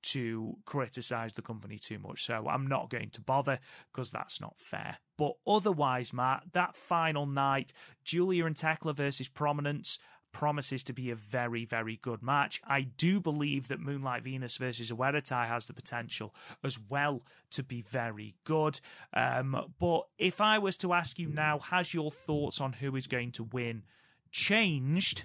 to criticize the company too much. So I'm not going to bother because that's not fair. But otherwise, Matt, that final night, Giulia and Thekla versus Prominence, promises to be a very, very good match. I do believe that Moonlight Venus versus Ueda has the potential as well to be very good. Um, but if I was to ask you now, has your thoughts on who is going to win changed?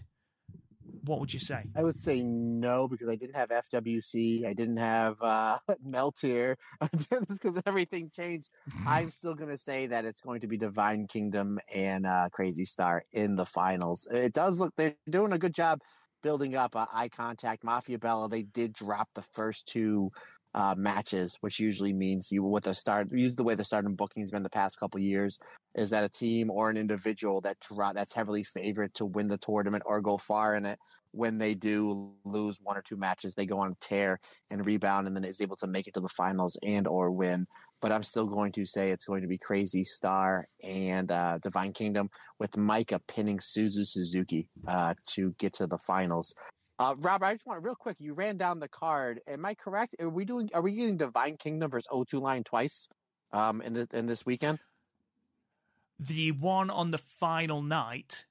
What would you say? I would say no because I didn't have FWC. I didn't have uh, Meltear because everything changed. I'm still going to say that it's going to be Divine Kingdom and uh, Crazy Star in the finals. It does look they're doing a good job building up uh, eye contact. Mafia Bella they did drop the first two uh, matches, which usually means you with the start. Usually the way the starting booking's been the past couple years is that a team or an individual that drop that's heavily favored to win the tournament or go far in it. When they do lose one or two matches, they go on tear and rebound, and then is able to make it to the finals and or win. But I'm still going to say it's going to be Crazy Star and uh, Divine Kingdom with Maika pinning Suzu Suzuki uh, to get to the finals. Uh, Robert, I just want to real quick. You ran down the card. Am I correct? Are we doing? Are we getting Divine Kingdom versus O2 Line twice um, in the in this weekend? The one on the final night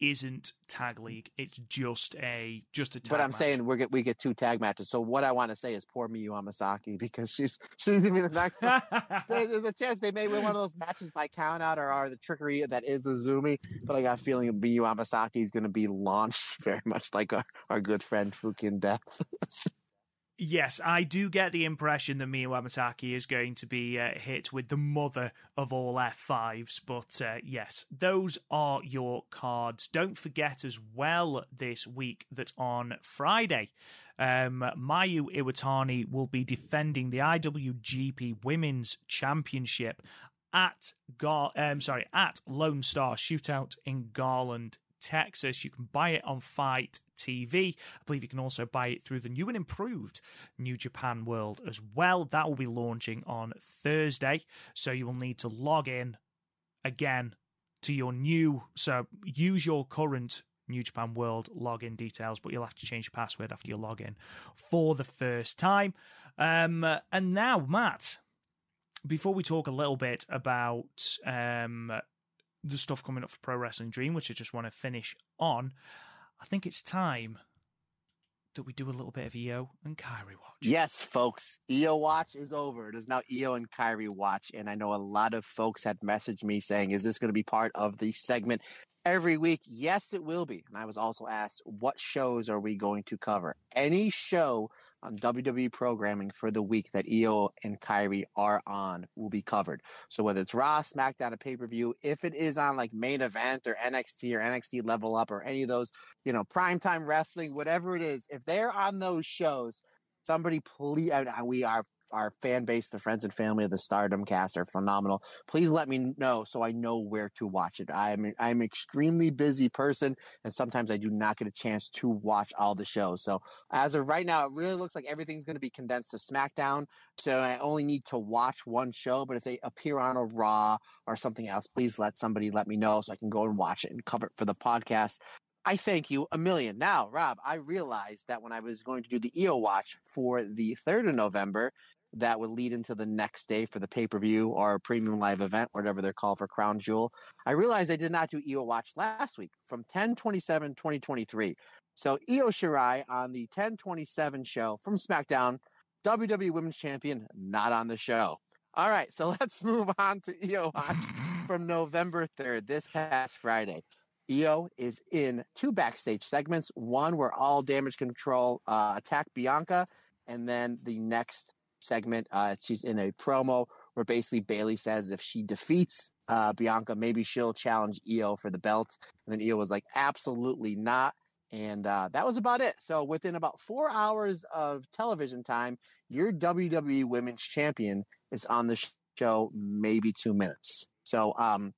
isn't tag league. It's just a just a tag. But I'm match. saying we get we get two tag matches. So what I want to say is poor Miyu Amasaki because she's she's even the next. There's a chance they may win one of those matches by count out or, or the trickery that is Azumi. But I got a feeling Miyu Amasaki is going to be launched very much like our, our good friend Fukigen Death. Yes, I do get the impression that Miyu Amasaki is going to be uh, hit with the mother of all F5s. But uh, yes, those are your cards. Don't forget as well this week that on Friday, um, Mayu Iwatani will be defending the IWGP Women's Championship at Gar- um, sorry at Lone Star Shootout in Garland, Texas. You can buy it on Fight TV. I believe you can also buy it through the new and improved New Japan World as well. That will be launching on Thursday. So you will need to log in again to your new. So use your current New Japan World login details, but you'll have to change your password after you log in for the first time. Um, and now, Matt, before we talk a little bit about um, the stuff coming up for Pro Wrestling Dream, which I just want to finish on, I think it's time that we do a little bit of Io and Kairi watch. Yes, folks. Io watch is over. It is now Io and Kairi watch. And I know a lot of folks had messaged me saying, is this going to be part of the segment every week? Yes, it will be. And I was also asked, what shows are we going to cover? Any show Um, on WWE programming for the week that Io and Kairi are on will be covered. So whether it's Raw, SmackDown, a pay per view, if it is on like main event or NXT or NXT Level Up or any of those, you know, primetime wrestling, whatever it is, if they're on those shows, somebody please, and uh, we are our fan base, the friends and family of the Stardom cast are phenomenal. Please let me know so I know where to watch it. I'm I'm an extremely busy person, and sometimes I do not get a chance to watch all the shows. So as of right now, it really looks like everything's going to be condensed to SmackDown. So I only need to watch one show. But if they appear on a Raw or something else, please let somebody let me know so I can go and watch it and cover it for the podcast. I thank you a million. Now, Rob, I realized that when I was going to do the Io watch for the 3rd of November, that would lead into the next day for the pay per view or premium live event, whatever they're called for Crown Jewel. I realized I did not do Io Watch last week from 1027 2023. So Io Shirai on the 1027 show from SmackDown, WWE Women's Champion, not on the show. All right, so let's move on to Io Watch from November 3rd, this past Friday. Io is in two backstage segments. One where all Damage CTRL uh, attack Bianca, and then the next segment. Uh, she's in a promo where basically Bayley says if she defeats uh, Bianca, maybe she'll challenge Io for the belt. And then Io was like, absolutely not. And uh, that was about it. So within about four hours of television time, your WWE Women's Champion is on the show, maybe two minutes. So um,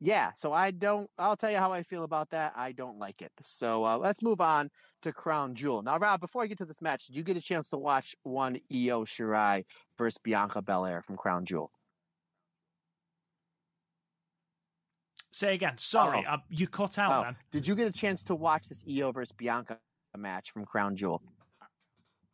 yeah, so I don't. I'll tell you how I feel about that. I don't like it. So uh, let's move on to Crown Jewel. Now, Rob, before I get to this match, did you get a chance to watch one Io Shirai versus Bianca Belair from Crown Jewel? Say again. Sorry, oh. uh, you cut out. Oh. Then. Did you get a chance to watch this Io versus Bianca match from Crown Jewel?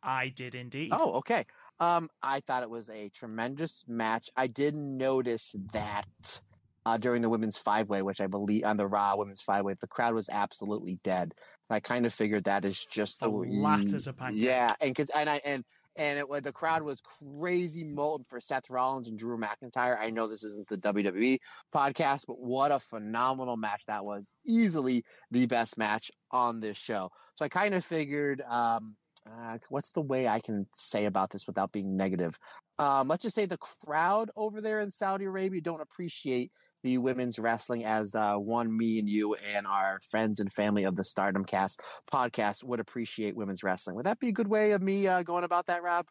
I did indeed. Oh, okay. Um, I thought it was a tremendous match. I did notice that uh, during the women's five way, which I believe on the Raw women's five way, the crowd was absolutely dead. And I kind of figured that is just the flat as a pancake. Yeah, and and I and and it the crowd was crazy molten for Seth Rollins and Drew McIntyre. I know this isn't the WWE podcast, but what a phenomenal match that was! Easily the best match on this show. So I kind of figured, um, uh, what's the way I can say about this without being negative? Um, let's just say the crowd over there in Saudi Arabia don't appreciate the women's wrestling as uh, one me and you and our friends and family of the Stardom Cast podcast would appreciate women's wrestling. Would that be a good way of me uh, going about that, Rob?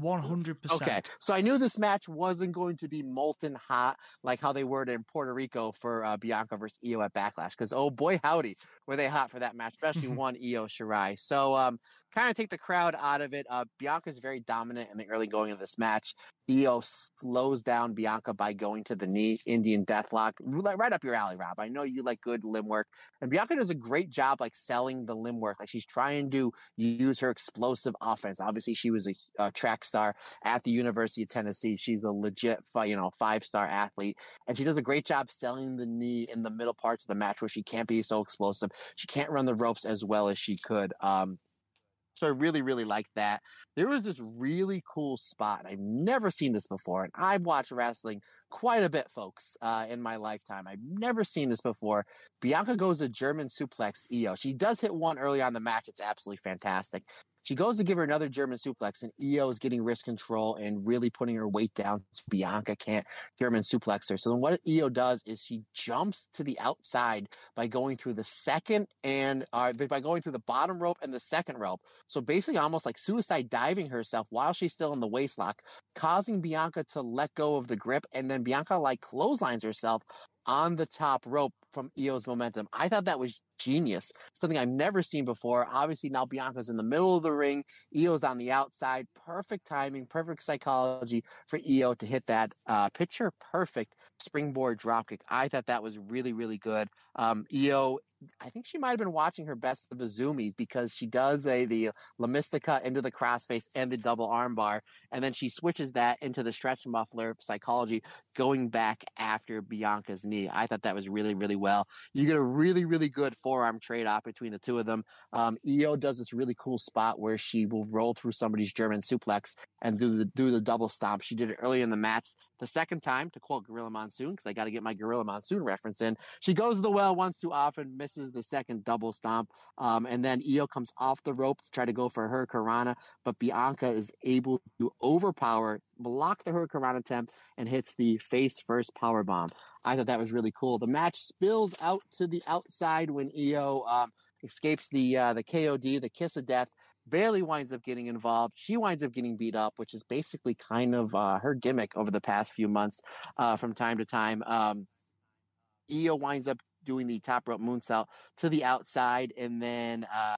100%. Okay. So I knew this match wasn't going to be molten hot like how they were in Puerto Rico for uh, Bianca versus Io at Backlash. Because, oh boy, howdy, were they hot for that match, especially one Io Shirai. So, um, kind of take the crowd out of it. Uh, Bianca's very dominant in the early going of this match. Io slows down Bianca by going to the knee, Indian deathlock, right up your alley, Rob. I know you like good limb work, and Bianca does a great job like selling the limb work. Like she's trying to use her explosive offense. Obviously, she was a, a track star at the University of Tennessee. She's a legit, you know, five star athlete, and she does a great job selling the knee in the middle parts of the match where she can't be so explosive. She can't run the ropes as well as she could. Um, so I really, really liked that. There was this really cool spot. I've never seen this before. And I've watched wrestling quite a bit, folks, uh, in my lifetime. I've never seen this before. Bianca goes a German suplex Io. She does hit one early on the match. It's absolutely fantastic. She goes to give her another German suplex, and Io is getting wrist control and really putting her weight down. So Bianca can't German suplex her. So then what Io does is she jumps to the outside by going through the second and uh, by going through the bottom rope and the second rope. So basically, almost like suicide diving herself while she's still in the waist lock, causing Bianca to let go of the grip, and then Bianca like clotheslines herself on the top rope from Io's momentum. I thought that was genius, something I've never seen before. Obviously, now Bianca's in the middle of the ring, Io's on the outside. Perfect timing, perfect psychology for Io to hit that uh, picture perfect springboard dropkick. I thought that was really, really good. Um, Io I think she might have been watching her best of the zoomies because she does a the La Mystica into the crossface and the double armbar, and then she switches that into the stretch muffler psychology, going back after Bianca's knee. I thought that was really really well. You get a really really good forearm trade off between the two of them. Um, Io does this really cool spot where she will roll through somebody's German suplex and do the do the double stomp. She did it early in the match. The second time, to quote Gorilla Monsoon, because I got to get my Gorilla Monsoon reference in, she goes to the well once too often, misses the second double stomp, um, and then Io comes off the rope to try to go for her Karana, but Bianca is able to overpower, block the Hurricanrana attempt, and hits the face first power bomb. I thought that was really cool. The match spills out to the outside when Io um, escapes the uh, the KOD, the kiss of death. Bayley winds up getting involved. She winds up getting beat up, which is basically kind of uh, her gimmick over the past few months uh, from time to time. Um, Io winds up doing the top rope moonsault to the outside, and then uh,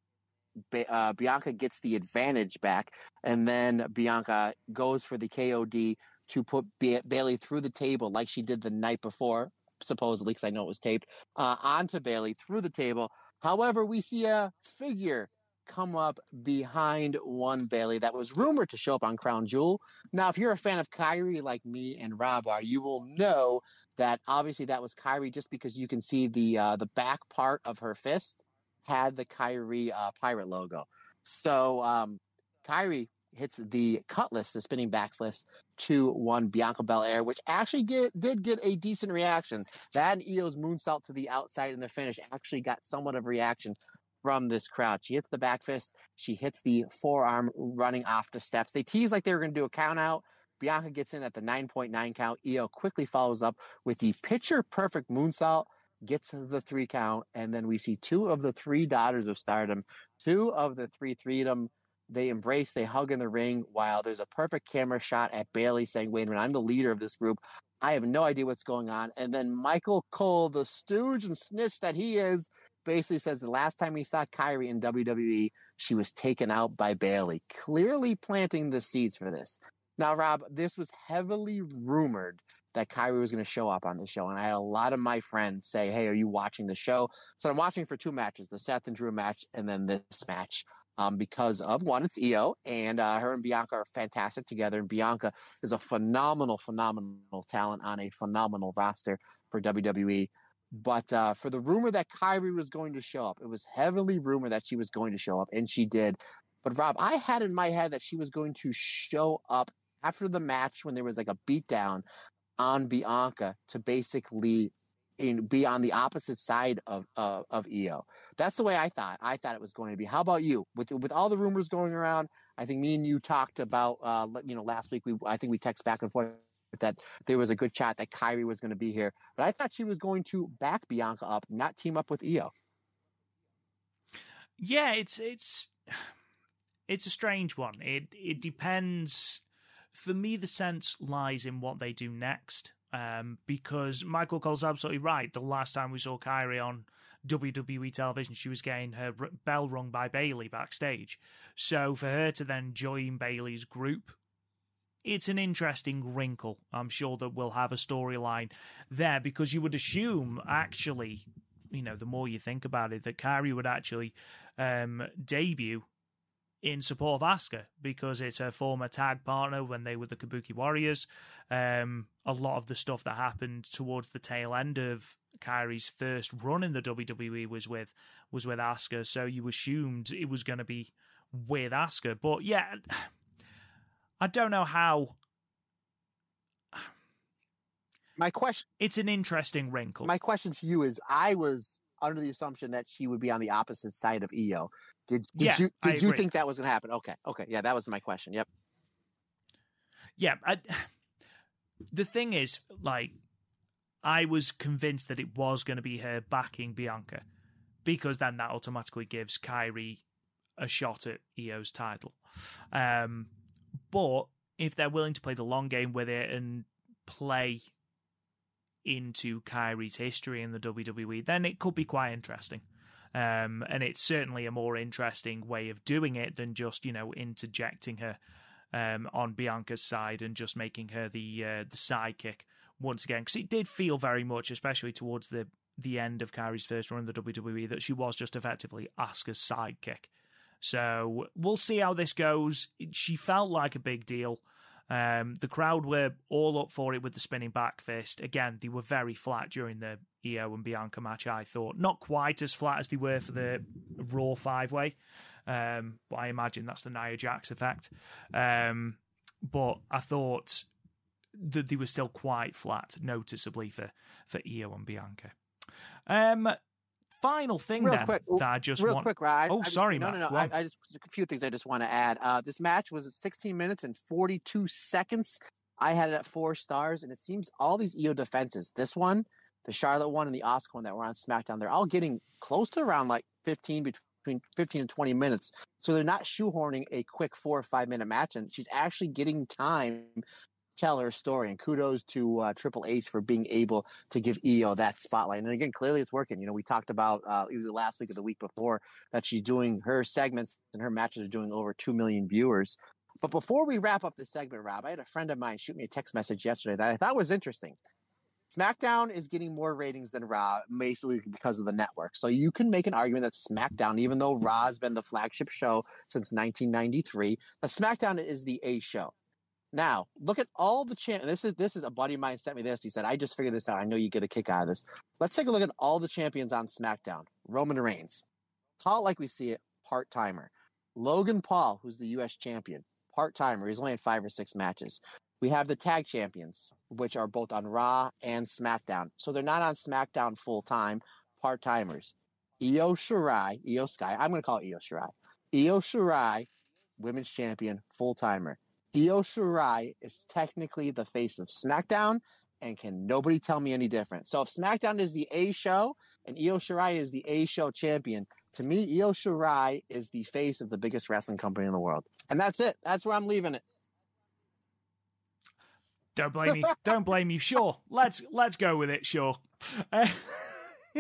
uh, Bianca gets the advantage back, and then Bianca goes for the KOD to put ba- Bayley through the table like she did the night before, supposedly, because I know it was taped, uh, onto Bayley through the table. However, we see a figure come up behind one Bayley that was rumored to show up on Crown Jewel. Now, if you're a fan of Kairi like me and Rob are, you will know that obviously that was Kairi just because you can see the uh, the back part of her fist had the Kairi uh, pirate logo. So um, Kairi hits the cutlass, the spinning backflip to one Bianca Belair, which actually get, did get a decent reaction. That and Io's moonsault to the outside in the finish actually got somewhat of reaction from this crowd. She hits the back fist. She hits the forearm running off the steps. They tease like they were going to do a count out. Bianca gets in at the 9.9 count. Io quickly follows up with the picture perfect moonsault, gets the three count, and then we see two of the three daughters of stardom, two of the three freedom. They embrace, they hug in the ring while there's a perfect camera shot at Bayley saying, Wait a minute, I'm the leader of this group. I have no idea what's going on. And then Michael Cole, the stooge and snitch that he is, basically says the last time he saw Kairi in WWE, she was taken out by Bayley, clearly planting the seeds for this. Now, Rob, this was heavily rumored that Kairi was going to show up on the show. And I had a lot of my friends say, Hey, are you watching the show? So I'm watching for two matches, the Seth and Drew match and then this match. Um, because of one, it's Io, and uh, her and Bianca are fantastic together. And Bianca is a phenomenal, phenomenal talent on a phenomenal roster for WWE. But uh, for the rumor that Kairi was going to show up, it was heavily rumored that she was going to show up, and she did. But Rob, I had in my head that she was going to show up after the match when there was like a beatdown on Bianca to basically in, be on the opposite side of uh, of Io. That's the way I thought. I thought it was going to be. How about you? With with all the rumors going around, I think me and you talked about uh, you know last week. We I think we text back and forth that there was a good chat that Kairi was going to be here, but I thought she was going to back Bianca up, not team up with Io. Yeah, it's it's it's a strange one. It it depends for me, the sense lies in what they do next. Um, because Michael Cole's absolutely right. The last time we saw Kairi on WWE television, she was getting her bell rung by Bayley backstage. So for her to then join Bayley's group, it's an interesting wrinkle. I'm sure that we'll have a storyline there because you would assume, actually, you know, the more you think about it, that Kairi would actually um, debut in support of Asuka because it's her former tag partner when they were the Kabuki Warriors. Um, a lot of the stuff that happened towards the tail end of Kairi's first run in the WWE was with was with Asuka, so you assumed it was going to be with Asuka. But yeah, I don't know how. My question. It's an interesting wrinkle. My question to you is: I was under the assumption that she would be on the opposite side of Io. Did did yeah, you did you think that was going to happen? Okay, okay, yeah, that was my question. Yep. Yeah, I, the thing is, like, I was convinced that it was going to be her backing Bianca, because then that automatically gives Kairi a shot at Io's title. Um, but if they're willing to play the long game with it and play into Kairi's history in the WWE, then it could be quite interesting. Um, and it's certainly a more interesting way of doing it than just, you know, interjecting her um, on Bianca's side and just making her the uh, the sidekick once again. Because it did feel very much, especially towards the the end of Kairi's first run in the WWE that she was just effectively Asuka's sidekick. So we'll see how this goes. She felt like a big deal. Um, the crowd were all up for it with the spinning back fist. Again, they were very flat during the Io and Bianca match, I thought. Not quite as flat as they were for the Raw five way, um, but I imagine that's the Nia Jax effect. Um, but I thought that they were still quite flat, noticeably, for, for Io and Bianca. Um, final thing real then quick, that I just real want. quick, Ryan. Oh, I just- sorry, no, Matt. no, Go no. I. I just a few things I just want to add. Uh, this match was 16 minutes and 42 seconds. I had it at four stars, and it seems all these Io defenses, this one, the Charlotte one, and the Oscar one that were on SmackDown, they're all getting close to around like 15 between 15 and 20 minutes. So they're not shoehorning a quick four or five minute match, and she's actually getting time tell her story. And kudos to uh, Triple H for being able to give Io that spotlight. And again, clearly it's working. You know, we talked about uh, it was the last week or the week before that she's doing her segments and her matches are doing over two million viewers. But before we wrap up this segment, Rob, I had a friend of mine shoot me a text message yesterday that I thought was interesting. SmackDown is getting more ratings than Raw, basically because of the network. So you can make an argument that SmackDown, even though Raw has been the flagship show since 1993, that SmackDown is the A show. Now, look at all the champ. This is this is a buddy of mine sent me this. He said, "I just figured this out. I know you get a kick out of this." Let's take a look at all the champions on SmackDown. Roman Reigns, call it like we see it, part timer. Logan Paul, who's the U.S. champion, part timer. He's only had five or six matches. We have the tag champions, which are both on Raw and SmackDown. So they're not on SmackDown full time, part timers. Io Shirai, Io Sky. I'm going to call it Io Shirai. Io Shirai, women's champion, full timer. Io Shirai is technically the face of SmackDown, and can nobody tell me any different? So if SmackDown is the A show and Io Shirai is the A show champion, to me, Io Shirai is the face of the biggest wrestling company in the world. And that's it. That's where I'm leaving it. Don't blame me. Don't blame you. Sure, let's let's go with it. Sure. Uh,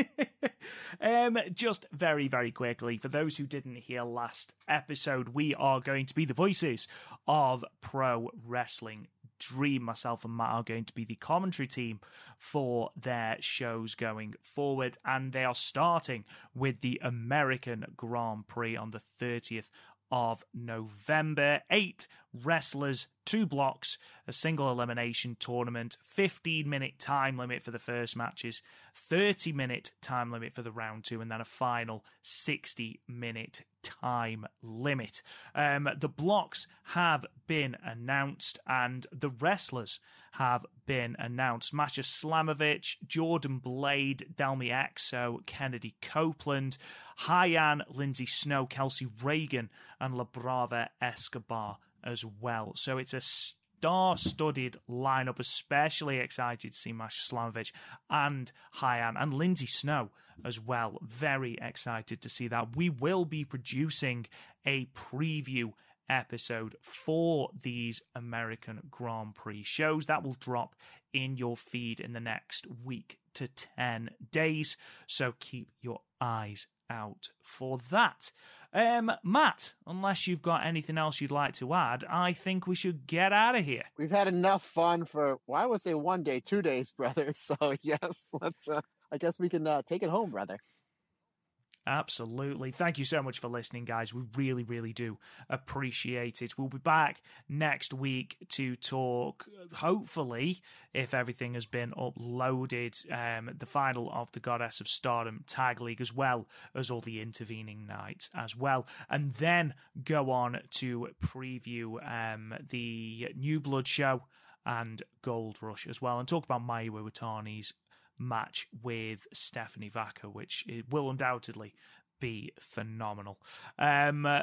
um, just very very quickly for those who didn't hear last episode, we are going to be the voices of pro wrestling. Dream, myself, and Matt are going to be the commentary team for their shows going forward, and they are starting with the American Grand Prix on the 30th of November. Eight wrestlers, two blocks, a single elimination tournament, 15 minute time limit for the first matches, 30 minute time limit for the round two, and then a final 60 minute time limit. Um, the blocks have been announced, and the wrestlers have been announced. Masha Slamovich, Jordan Blade, Delmi Exo, Kennedy Copeland, Hyan, Lindsay Snow, Kelsey Raegan, and La Brava Escobar as well. So it's a star-studded lineup. Especially excited to see Masha Slamovich and Hyan and Lindsay Snow as well. Very excited to see that. We will be producing a preview episode for these American Grand Prix shows. That will drop in your feed in the next week to 10 days. So keep your eyes out for that. Um, Matt, unless you've got anything else you'd like to add, I think we should get out of here. We've had enough fun for, well, I would say one day, two days, brother. So, yes, let's, uh, I guess we can uh, take it home, brother. Absolutely. Thank you so much for listening, guys. We really, really do appreciate it. We'll be back next week to talk, hopefully, if everything has been uploaded, um, the final of the Goddess of Stardom Tag League, as well as all the intervening nights as well. And then go on to preview um, the New Blood show and Gold Rush as well, and talk about Mayu Iwatani's match with Stephanie Vaquer, which it will undoubtedly be phenomenal. Um, uh,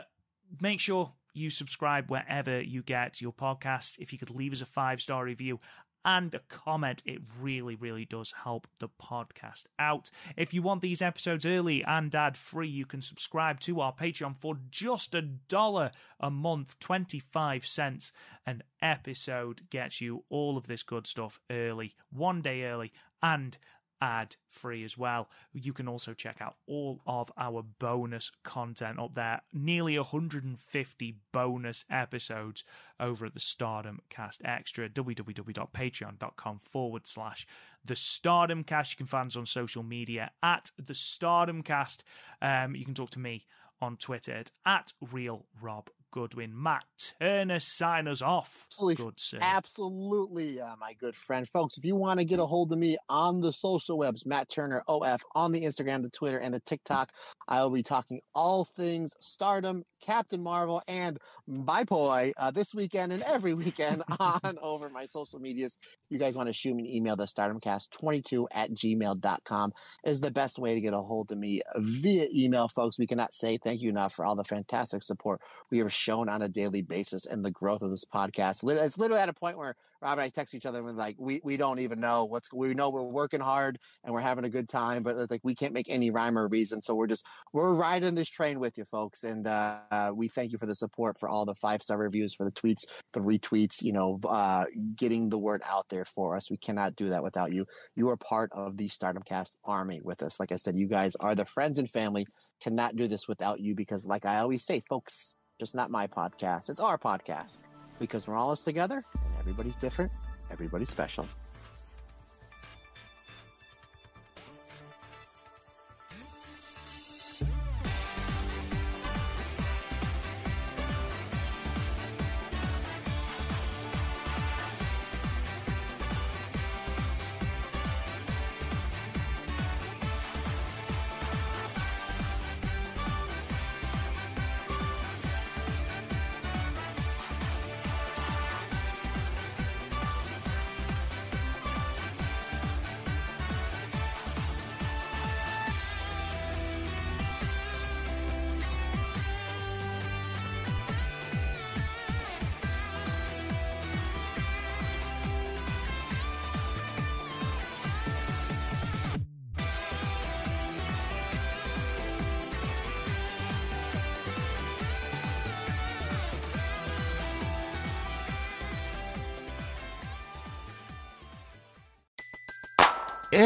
make sure you subscribe wherever you get your podcasts. If you could leave us a five star review and a comment, it really, really does help the podcast out. If you want these episodes early and ad free, you can subscribe to our Patreon for just a dollar a month, 25 cents an episode gets you all of this good stuff early, one day early, and ad free as well. You can also check out all of our bonus content up there. Nearly 150 bonus episodes over at the Stardom Cast Extra, www.patreon.com forward slash the Stardom Cast. You can find us on social media at the Stardom Cast. Um, you can talk to me on Twitter at, at Real Rob Goodwin. Matt Turner, sign us off. Absolutely, Good sir. absolutely, uh, my good friend, folks. If you want to get a hold of me on the social webs, Matt Turner OF on the Instagram, the Twitter, and the TikTok, I will be talking all things Stardom, Captain Marvel, and my boy uh, this weekend and every weekend on over my social medias. You guys want to shoot me an email? The StardomCast22 at gmail.com is the best way to get a hold of me via email, folks. We cannot say thank you enough for all the fantastic support we are shown on a daily basis and the growth of this podcast. It's literally at a point where Rob and I text each other and we're like, we, we don't even know what's, we know we're working hard and we're having a good time, but it's like we can't make any rhyme or reason. So we're just, we're riding this train with you folks. And uh, we thank you for the support, for all the five star reviews, for the tweets, the retweets, you know, uh, getting the word out there for us. We cannot do that without you. You are part of the Stardom Cast army with us. Like I said, you guys are the friends and family. Cannot do this without you because, like I always say, folks, just not my podcast. It's our podcast because we're all us together and everybody's different, everybody's special.